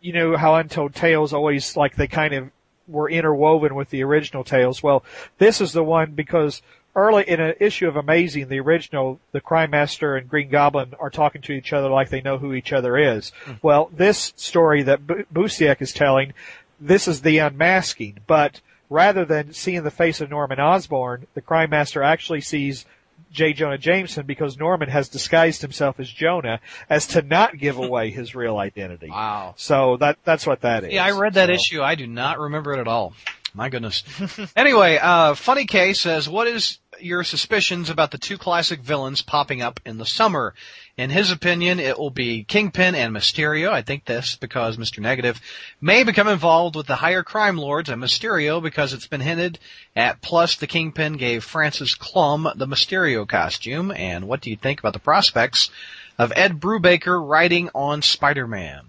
you know how Untold Tales always like they kind of were interwoven with the original tales. Well, this is the one because early in an issue of Amazing, the original, the Crime Master and Green Goblin are talking to each other like they know who each other is. Well, this story that Bu- Busiek is telling, this is the unmasking, but rather than seeing the face of Norman Osborn, the Crime Master actually sees J. Jonah Jameson because Norman has disguised himself as Jonah as to not give away his real identity. wow. So that that's what that is. Yeah, I read that So- issue. I do not remember it at all. My goodness. anyway, uh, Funny K says, what is your suspicions about the two classic villains popping up in the summer? In his opinion, it will be Kingpin and Mysterio. I think this because Mr. Negative may become involved with the higher crime lords and Mysterio because it's been hinted at. Plus, the Kingpin gave Francis Klum the Mysterio costume. And what do you think about the prospects of Ed Brubaker writing on Spider-Man?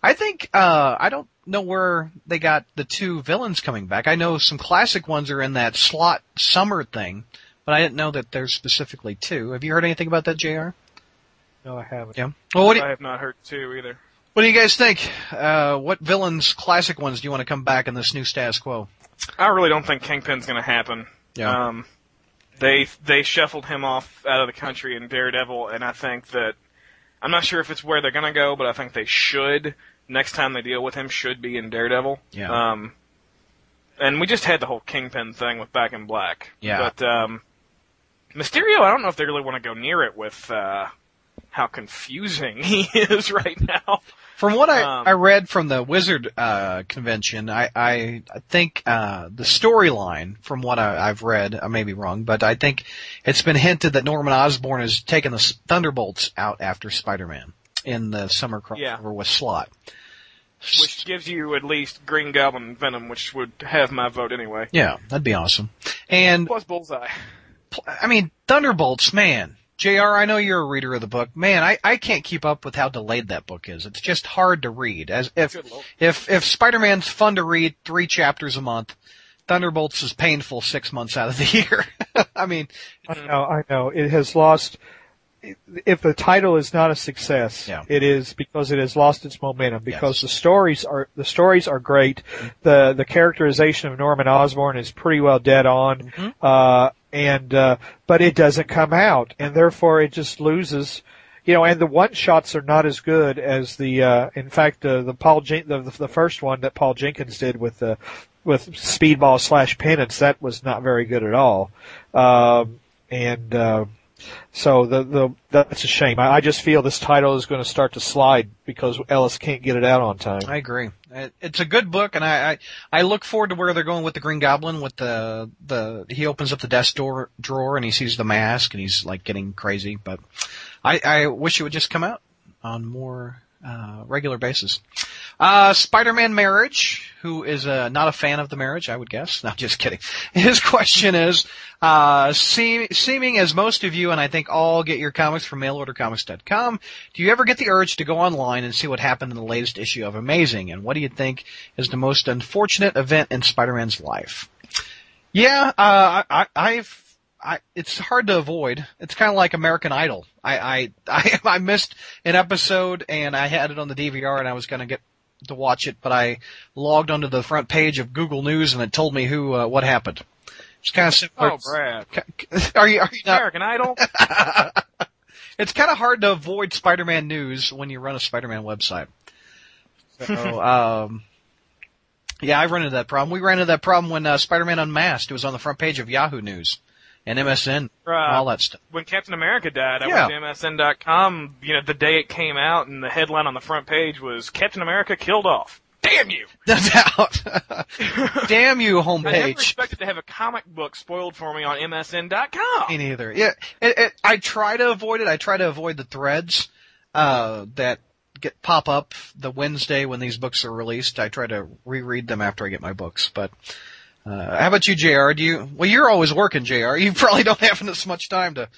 I think uh I don't know where they got the two villains coming back. I know some classic ones are in that slot summer thing, but I didn't know that there's specifically two. Have you heard anything about that, Jr.? No, I haven't. Yeah. Well, what do I have not heard two either. what do you guys think? Uh what villains, classic ones, do you want to come back in this new status quo? I really don't think Kingpin's going to happen. Yeah. Um, they they shuffled him off out of the country in Daredevil, and I think that I'm not sure if it's where they're going to go, but I think they should next time they deal with him should be in Daredevil. Yeah. Um, and we just had the whole Kingpin thing with Back in Black. Yeah. But um, Mysterio, I don't know if they really want to go near it with uh, how confusing he is right now. From what I, Um, I read from the Wizard uh, convention, I, I, I think uh, the storyline, from what I, I've read, I may be wrong, but I think it's been hinted that Norman Osborn has taken the Thunderbolts out after Spider-Man in the summer crossover Yeah. with Slott. Which gives you at least Green Goblin Venom, which would have my vote anyway. Yeah, that'd be awesome. And Plus Bullseye. I mean, Thunderbolts, man. JR, I know you're a reader of the book. Man, I, I can't keep up with how delayed that book is. It's just hard to read. As if if if Spider-Man's fun to read, three chapters a month, Thunderbolts is painful six months out of the year. I mean, I know, I know. It has lost. If the title is not a success, Yeah. it is because it has lost its momentum. Because Yes. the stories are the stories are great. the The characterization of Norman Osborn is pretty well dead on, Mhm. uh, and uh, but it doesn't come out, and therefore it just loses. You know, and the one shots are not as good as the. Uh, in fact, uh, the Paul Jen- the, the first one that Paul Jenkins did with the with Speedball slash Penance that was not very good at all. Um, and uh, so the the that's a shame. I, I just feel this title is going to start to slide because Ellis can't get it out on time. I agree. It- It's a good book, and I, I I look forward to where they're going with the Green Goblin. With the the he opens up the desk door drawer and he sees the mask and he's like getting crazy. But I I wish it would just come out. on more uh, regular basis. Uh, Spider-Man marriage, who is uh, not a fan of the marriage, I would guess. No, just kidding. His question is, uh, seem, seeming as most of you, and I think all get your comics from mailordercomics.com, do you ever get the urge to go online and see what happened in the latest issue of Amazing? And what do you think is the most unfortunate event in Spider-Man's life? Yeah, uh, I, I've I, it's hard to avoid. It's kind of like American Idol. I, I, I, I missed an episode and I had it on the DVR and I was going to get to watch it, but I logged onto the front page of Google News and it told me who, uh, what happened. It's kind of similar. Oh, Brad. Are you, are you not? American Idol? it's kind of hard to avoid Spider-Man news when you run a Spider-Man website. So, um, yeah, I run into that problem. We ran into that problem when uh, Spider-Man Unmasked It was on the front page of Yahoo News and MSN and all that stuff. when Captain America died, I Yeah. went to MSN.com, you know, the day it came out, and the headline on the front page was Captain America killed off. Damn you! Damn you, homepage. I never expected to have a comic book spoiled for me on MSN.com. Me neither. Yeah, it, it, I try to avoid it. I try to avoid the threads uh, that get pop up the Wednesday when these books are released. I try to reread them after I get my books. But uh, how about you, Jr? Do you? Well, you're always working, Jr. You probably don't have as much time to.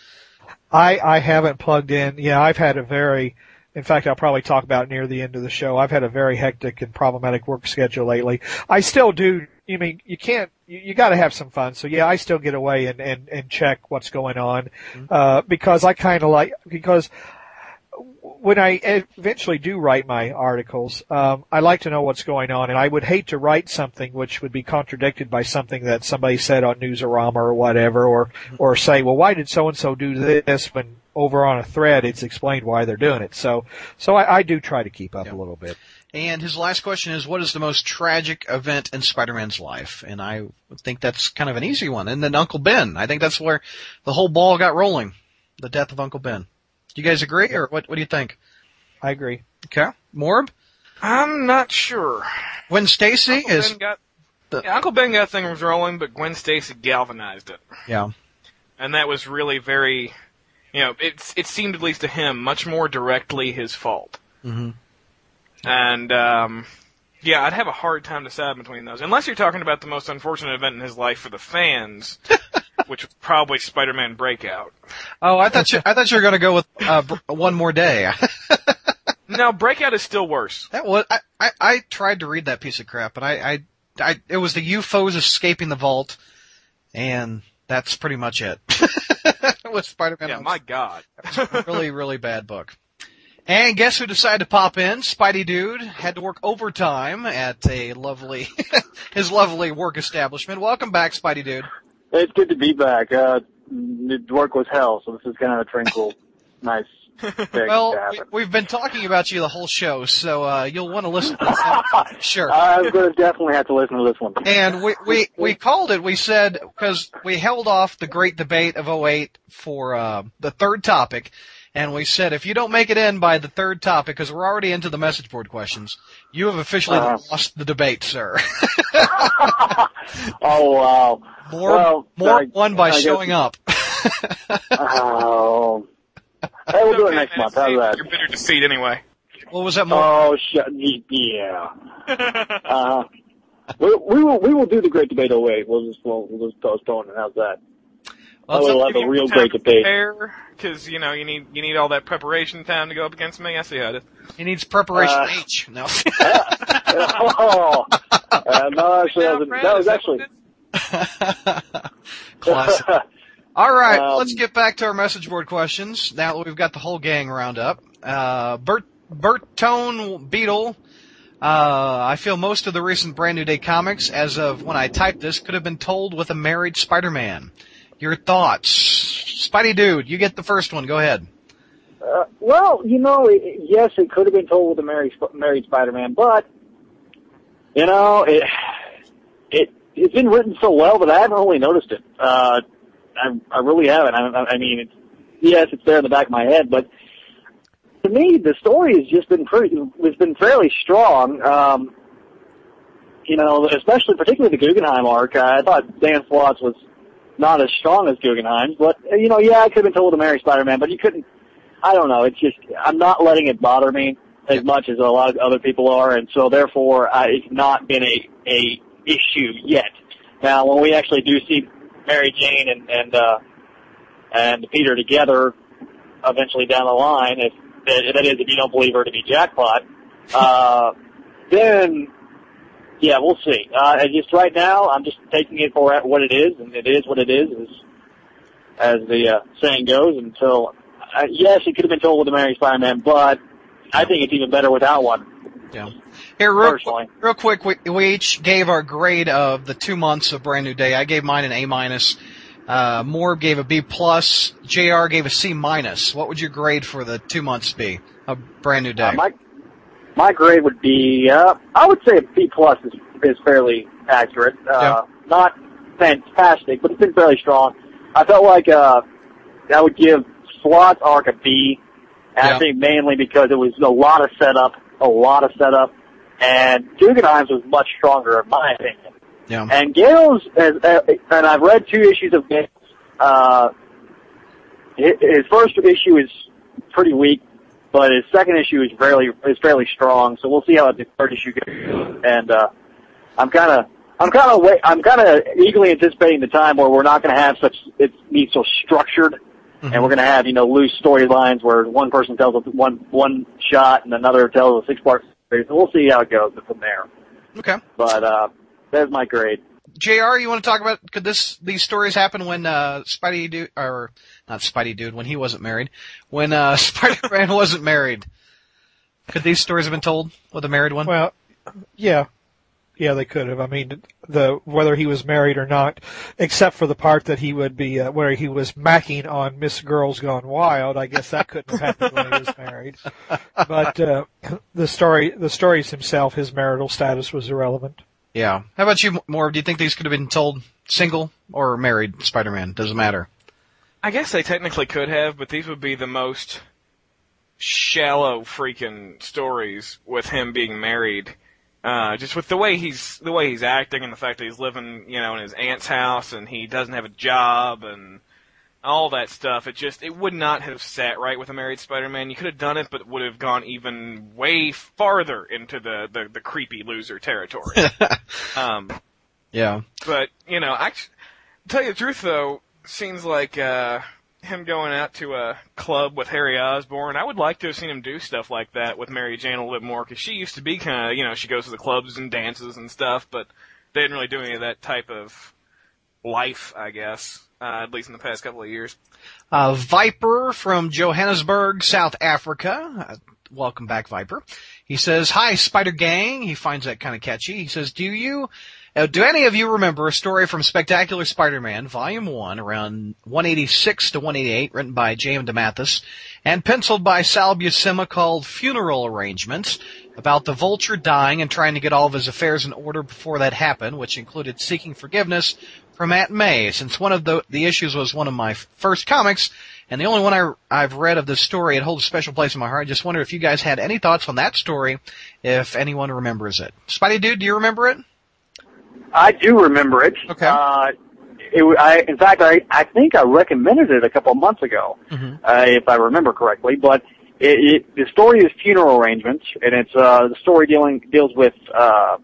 I, I haven't plugged in. Yeah, I've had a very, in fact, I'll probably talk about near the end of the show. I've had a very hectic and problematic work schedule lately. I still do, you mean, you can't, you, you gotta have some fun. So yeah, I still get away and, and, and check what's going on, uh, because I kinda like, because when I eventually do write my articles, um, I like to know what's going on, and I would hate to write something which would be contradicted by something that somebody said on Newsarama or whatever, or or say, well, why did so and so do this when over on a thread it's explained why they're doing it. So so I, I do try to keep up Yeah. a little bit. And his last question is, what is the most tragic event in Spider-Man's life? And I think that's kind of an easy one. And then Uncle Ben. I think that's where the whole ball got rolling. The death of Uncle Ben. Do you guys agree, or what? What do you think? I agree. Okay, Morb. I'm not sure. When Stacy is Ben got, the- yeah, Uncle Ben got things rolling, but Gwen Stacy galvanized it. yeah. and that was really very, you know, it it seemed at least to him much more directly his fault. hmm And um, yeah, I'd have a hard time deciding between those, unless you're talking about the most unfortunate event in his life for the fans, which was probably Spider-Man Breakout. Oh, I thought you, I thought you were going to go with uh, one more day. No, Breakout is still worse. that was I, I, I tried to read that piece of crap, but I, I, I it was the UFOs escaping the vault, and that's pretty much it. with Spider-Man. Yeah, my God. Really, really bad book. And guess who decided to pop in? Spidey Dude had to work overtime at a lovely, his lovely work establishment. Welcome back, Spidey Dude. It's good to be back. Uh, the work was hell, so this is kind of a tranquil, nice Well, we, happen. we've been talking about you the whole show, so uh, you'll want to listen to this. Sure. I'm going to definitely have to listen to this one. And we, we, we called it, we said, because we held off the great debate of 08 for uh, the third topic, and we said if you don't make it in by the third topic, because we're already into the message board questions, you have officially Uh-huh. lost the debate, sir. oh wow! More, Well, more I- won by I guess- showing up. Oh, hey, we'll do it next man, month. How's save that? Your bitter defeat anyway. what was that more? Oh, shut. Yeah. Uh, we, we will we will do the great debate 08. We'll just we'll, we'll just postpone it. How's that? Well, we'll it's- have a real great debate. because you know you need you need all that preparation time to go up against me. I see how it is. he needs preparation uh, H. No. oh, uh, no, actually, that was, Brad, that is was actually. Classic. All right, Um, let's get back to our message board questions. Now that we've got the whole gang round up, uh, Bert Bertone Beetle. Uh, I feel most of the recent Brand New Day comics, as of when I typed this, could have been told with a married Spider-Man. Your thoughts, Spidey Dude? You get the first one. Go ahead. Uh, well, you know, it, yes, it could have been told with a married, married Spider-Man, but you know, it it it's been written so well that I haven't really noticed it. Uh, I I really haven't. I, I mean, it's, yes, it's there in the back of my head, but to me, the story has just been pretty, has been fairly strong. Um, you know, especially particularly the Guggenheim arc. I thought Dan Slott's was not as strong as Guggenheim's, but uh, you know, yeah, I could have been told a married Spider-Man, but you couldn't. I don't know. It's just I'm not letting it bother me as much as a lot of other people are, and so therefore uh, it's not been a a issue yet. Now, when we actually do see Mary Jane and and uh, and Peter together, eventually down the line, if that is if you don't believe her to be jackpot, uh, then yeah, we'll see. Uh, just right now, I'm just taking it for what it is, and it is what it is, as, as the uh, saying goes. Until uh, yes, it could have been told with the Mary Spider-Man, but I think it's even better without one. Yeah. Here, real, Personally. real quick, we, we each gave our grade of the two months of Brand New Day. I gave mine an A minus. Uh, Morb gave a B plus. Jr. gave a C minus. What would your grade for the two months be of Brand New Day? Uh, my my grade would be uh, I would say a B plus is is fairly accurate. Uh, Not fantastic, but it's been fairly strong. I felt like uh, I would give Slott's arc a B, and Yeah. I think mainly because it was a lot of setup, a lot of setup, and Guggenheim's was much stronger in my opinion. yeah. And Gale's, as, uh, and I've read two issues of Gale's. Uh, his first issue is pretty weak, but his second issue is fairly is fairly strong. So we'll see how the third issue goes. And uh, I'm kind of I'm kind of wait, I'm kind of eagerly anticipating the time where we're not going to have such it needs so structured. And we're going to have, you know, loose storylines where one person tells us one one shot and another tells a six part story. So we'll see how it goes from there. Okay. But uh, that's my grade. Jr. You want to talk about could this these stories happen when uh, Spidey dude or not Spidey dude when he wasn't married when uh, Spider Man wasn't married? Could these stories have been told with a married one? Well, yeah, yeah, they could have. I mean, the whether he was married or not, except for the part that he would be uh, where he was macking on Miss Girls Gone Wild. I guess that couldn't have happened when he was married. But uh, the story, the stories himself, his marital status was irrelevant. Yeah. How about you, More? Do you think these could have been told single or married Spider Man? Doesn't matter. I guess they technically could have, but these would be the most shallow freaking stories with him being married. Uh, just with the way he's the way he's acting and the fact that he's living, you know, in his aunt's house and he doesn't have a job and all that stuff. It just it would not have sat right with a married Spider-Man. You could have done it, but it would have gone even way farther into the the, the creepy loser territory. um, Yeah. but you know, actually, to tell you the truth though, seems like uh, him going out to a club with Harry Osborn. I would like to have seen him do stuff like that with Mary Jane a little bit more because she used to be kind of, you know, she goes to the clubs and dances and stuff, but they didn't really do any of that type of life, I guess. Uh, at least in the past couple of years. Uh, Viper from Johannesburg, South Africa. Uh, welcome back, Viper. He says, "Hi, Spider Gang." He finds that kind of catchy. He says, "Do you, uh, do any of you remember a story from Spectacular Spider-Man, Volume One, around 186 to 188, written by J.M. DeMatteis and penciled by Sal Buscema, called "Funeral Arrangements"?" About the Vulture dying and trying to get all of his affairs in order before that happened, which included seeking forgiveness from Aunt May. Since one of the the issues was one of my first comics, and the only one I, I've read of this story, it holds a special place in my heart. I just wonder if you guys had any thoughts on that story, if anyone remembers it. Spidey Dude, do you remember it? I do remember it. Okay. Uh, it, I, in fact, I, I think I recommended it a couple of months ago, Mhm. uh, if I remember correctly. But it, it, the story is funeral arrangements, and it's uh, the story dealing deals with uh,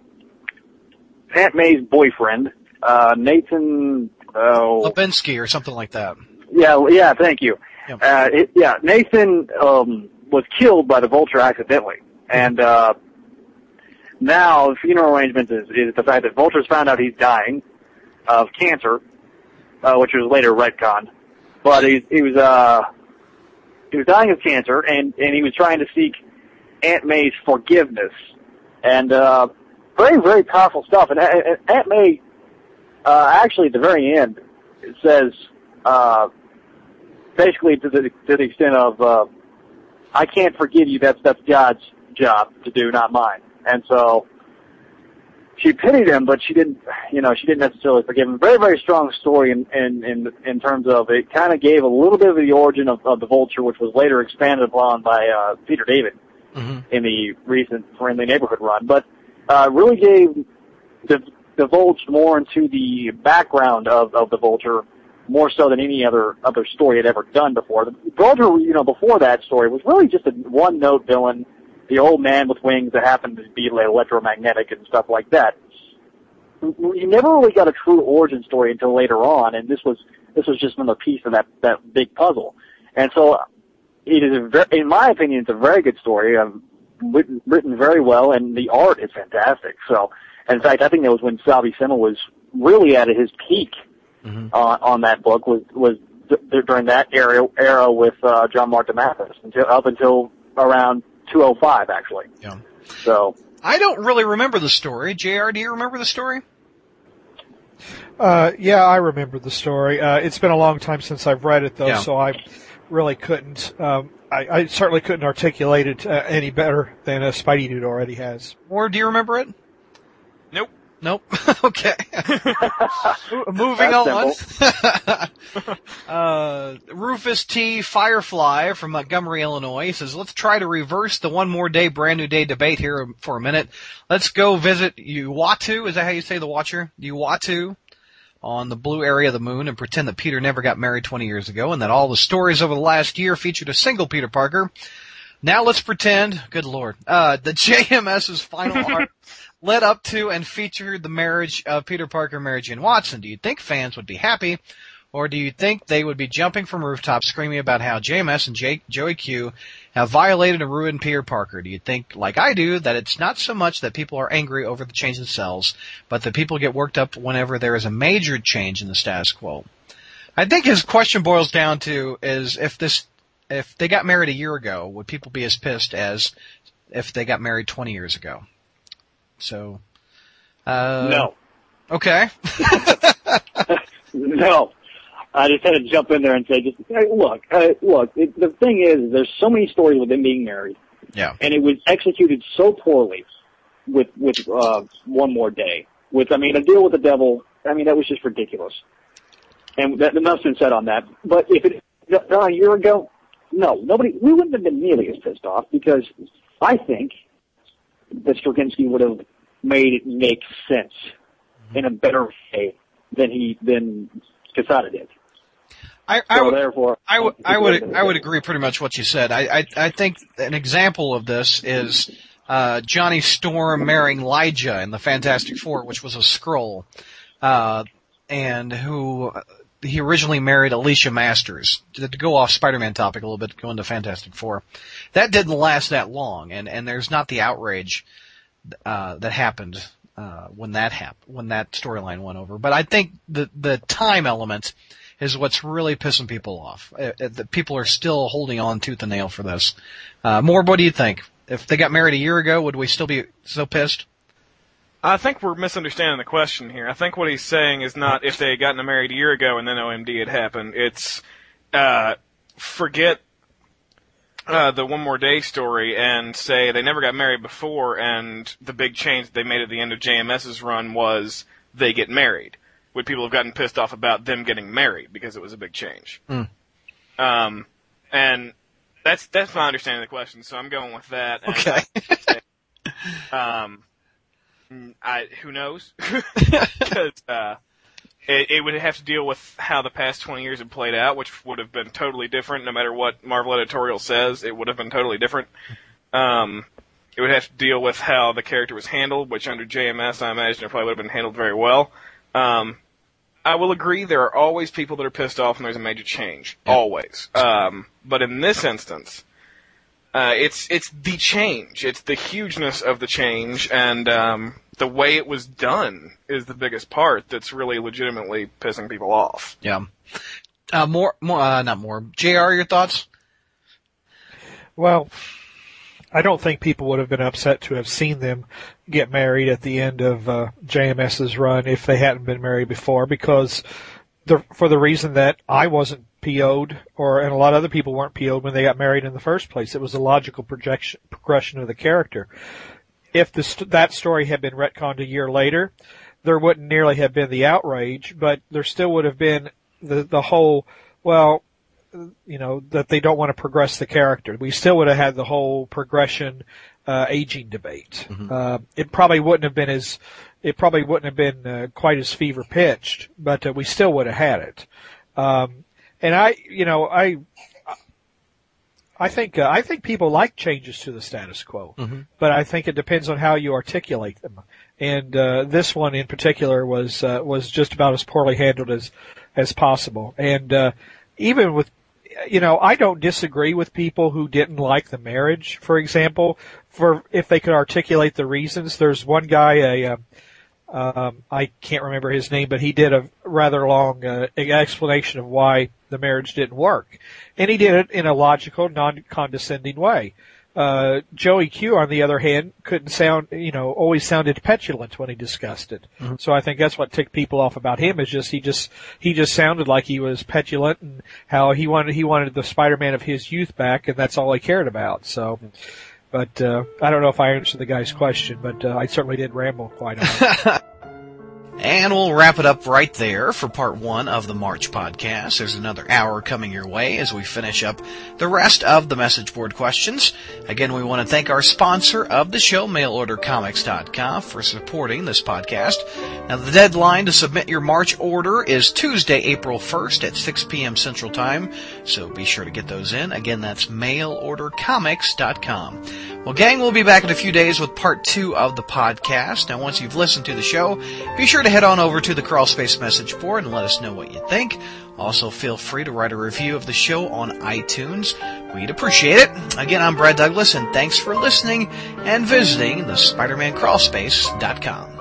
Aunt May's boyfriend, uh, Nathan. Lubensky or something like that. yeah, yeah. Thank you. Yep. Uh, it, yeah, Nathan um, was killed by the vulture accidentally, and uh, now the funeral arrangements is, is the fact that vultures found out he's dying of cancer, uh, which was later retconned. But he, he was uh, he was dying of cancer, and and he was trying to seek Aunt May's forgiveness, and uh, very very powerful stuff. And uh, uh, Aunt May, uh, actually at the very end, it says. Uh, basically to the to the extent of uh, I can't forgive you. That's that's God's job to do, not mine. And so she pitied him, but she didn't. You know, she didn't necessarily forgive him. Very very strong story in in in, in terms of it. Kind of gave a little bit of the origin of, of the vulture, which was later expanded upon by uh, Peter David hmm in the recent Friendly Neighborhood run, but uh, really gave the divulged more into the background of, of the Vulture more so than any other other story had ever done before. The Vulture, you know, before that story was really just a one note villain, the old man with wings that happened to be electromagnetic and stuff like that. You never really got a true origin story until later on, and this was this was just another piece of that that big puzzle. And so, it is, a very, in my opinion, it's a very good story. Um, written, written very well, and the art is fantastic. So, in fact, I think that was when Sal Buscema was really at his peak mm-hmm. uh, on that book was was th- during that era era with uh, John Mark DeMatteis until up until around 205 actually. Yeah. So I don't really remember the story. Jr. Do you remember the story? Uh, yeah, I remember the story. Uh, it's been a long time since I've read it though, Yeah. so I really couldn't. Um, I, I certainly couldn't articulate it uh, any better than uh, Spidey Dude already has. Or do you remember it? Nope. Okay. Moving on. uh, Rufus T. Firefly from Montgomery, Illinois says, let's try to reverse the one more day, brand new day debate here for a minute. Let's go visit Uatu. Is that how you say the Watcher? Uatu on the blue area of the moon and pretend that Peter never got married 20 years ago and that all the stories over the last year featured a single Peter Parker. Now let's pretend, good lord, uh, the JMS's final arc led up to and featured the marriage of Peter Parker, and Mary Jane Watson. Do you think fans would be happy? Or do you think they would be jumping from rooftops screaming about how JMS and Jake, Joey Q have violated and ruined Peter Parker? Do you think, like I do, that it's not so much that people are angry over the change in cells, but that people get worked up whenever there is a major change in the status quo? I think his question boils down to is if this, if they got married a year ago, would people be as pissed as if they got married 20 years ago? So, uh, no, Okay. no. I just had to jump in there and say, just hey, look, uh, look. It, the thing is, there's so many stories with them being married, yeah. and it was executed so poorly with with uh, one more day. With I mean, a deal with the devil. I mean, that was just ridiculous. And that, enough's been said on that. But if it done a year ago, no, nobody. We wouldn't have been nearly as pissed off because I think that Straczynski would have made it make sense in a better way than he than Quesada did. I, I So would, therefore, I would, I would, I would agree pretty much what you said. I, I, I think an example of this is uh, Johnny Storm marrying Lyja in the Fantastic Four, which was a Skrull, uh, and who he originally married Alicia Masters. To, to go off Spider-Man topic a little bit, go into Fantastic Four. That didn't last that long, and and there's not the outrage uh, that happened uh, when that happened, when that storyline went over. But I think the the time element is what's really pissing people off. Uh, uh, that people are still holding on tooth and nail for this. Uh, more, what do you think? If they got married a year ago, would we still be so pissed? I think we're misunderstanding the question here. I think what he's saying is not if they had gotten married a year ago and then OMD had happened. It's uh, forget uh, the one more day story and say they never got married before, and the big change they made at the end of JMS's run was they get married. Would people have gotten pissed off about them getting married because it was a big change? Hmm. Um, and that's that's my understanding of the question. So I'm going with that. Okay. um, I who knows? Because uh, it, it would have to deal with how the past 20 years had played out, which would have been totally different. No matter what Marvel editorial says, it would have been totally different. Um, it would have to deal with how the character was handled, which under JMS, I imagine it probably would have been handled very well. Um, I will agree there are always people that are pissed off when there's a major change. Always. Um, but in this instance, uh, it's it's the change. It's the hugeness of the change, and um, the way it was done is the biggest part. That's really legitimately pissing people off. Yeah. Uh, more, more, uh, not more. Jr. Your thoughts? Well, I don't think people would have been upset to have seen them get married at the end of uh, JMS's run if they hadn't been married before, because the, for the reason that I wasn't PO'd, or and a lot of other people weren't PO'd when they got married in the first place. It was a logical projection, progression of the character. If the, st- that story had been retconned a year later, there wouldn't nearly have been the outrage, but there still would have been the the whole well, you know that they don't want to progress the character. We still would have had the whole progression uh, aging debate. Uh, it probably wouldn't have been as it probably wouldn't have been uh, quite as fever pitched, but uh, we still would have had it. Um, and I, you know, I, I think uh, I think people like changes to the status quo, Mm-hmm. but I think it depends on how you articulate them. And uh, this one in particular was uh, was just about as poorly handled as as possible. And uh, even with, you know, I don't disagree with people who didn't like the marriage, for example, for if they could articulate the reasons. There's one guy, a um, um, I can't remember his name, but he did a rather long uh, explanation of why the marriage didn't work, and he did it in a logical, non-condescending way. Uh, Joey Q, on the other hand, couldn't sound, you know, always sounded petulant when he discussed it. So I think that's what ticked people off about him is just he just he just sounded like he was petulant and how he wanted he wanted the Spider-Man of his youth back, and that's all he cared about. So. But uh, I don't know if I answered the guy's question, but uh, I certainly did ramble quite a lot. And we'll wrap it up right there for part one of the March podcast. There's another hour coming your way as we finish up the rest of the message board questions. Again, we want to thank our sponsor of the show, mailordercomics.com, for supporting this podcast. Now, the deadline to submit your March order is Tuesday, April 1st at 6 p.m. Central Time, so be sure to get those in. Again, that's mailordercomics.com. Well, gang, we'll be back in a few days with part two of the podcast. Now, once you've listened to the show, be sure head on over to the Crawlspace message board and let us know what you think. Also, feel free to write a review of the show on iTunes. We'd appreciate it. Again, I'm Brad Douglas, and thanks for listening and visiting the SpiderManCrawlspace.com.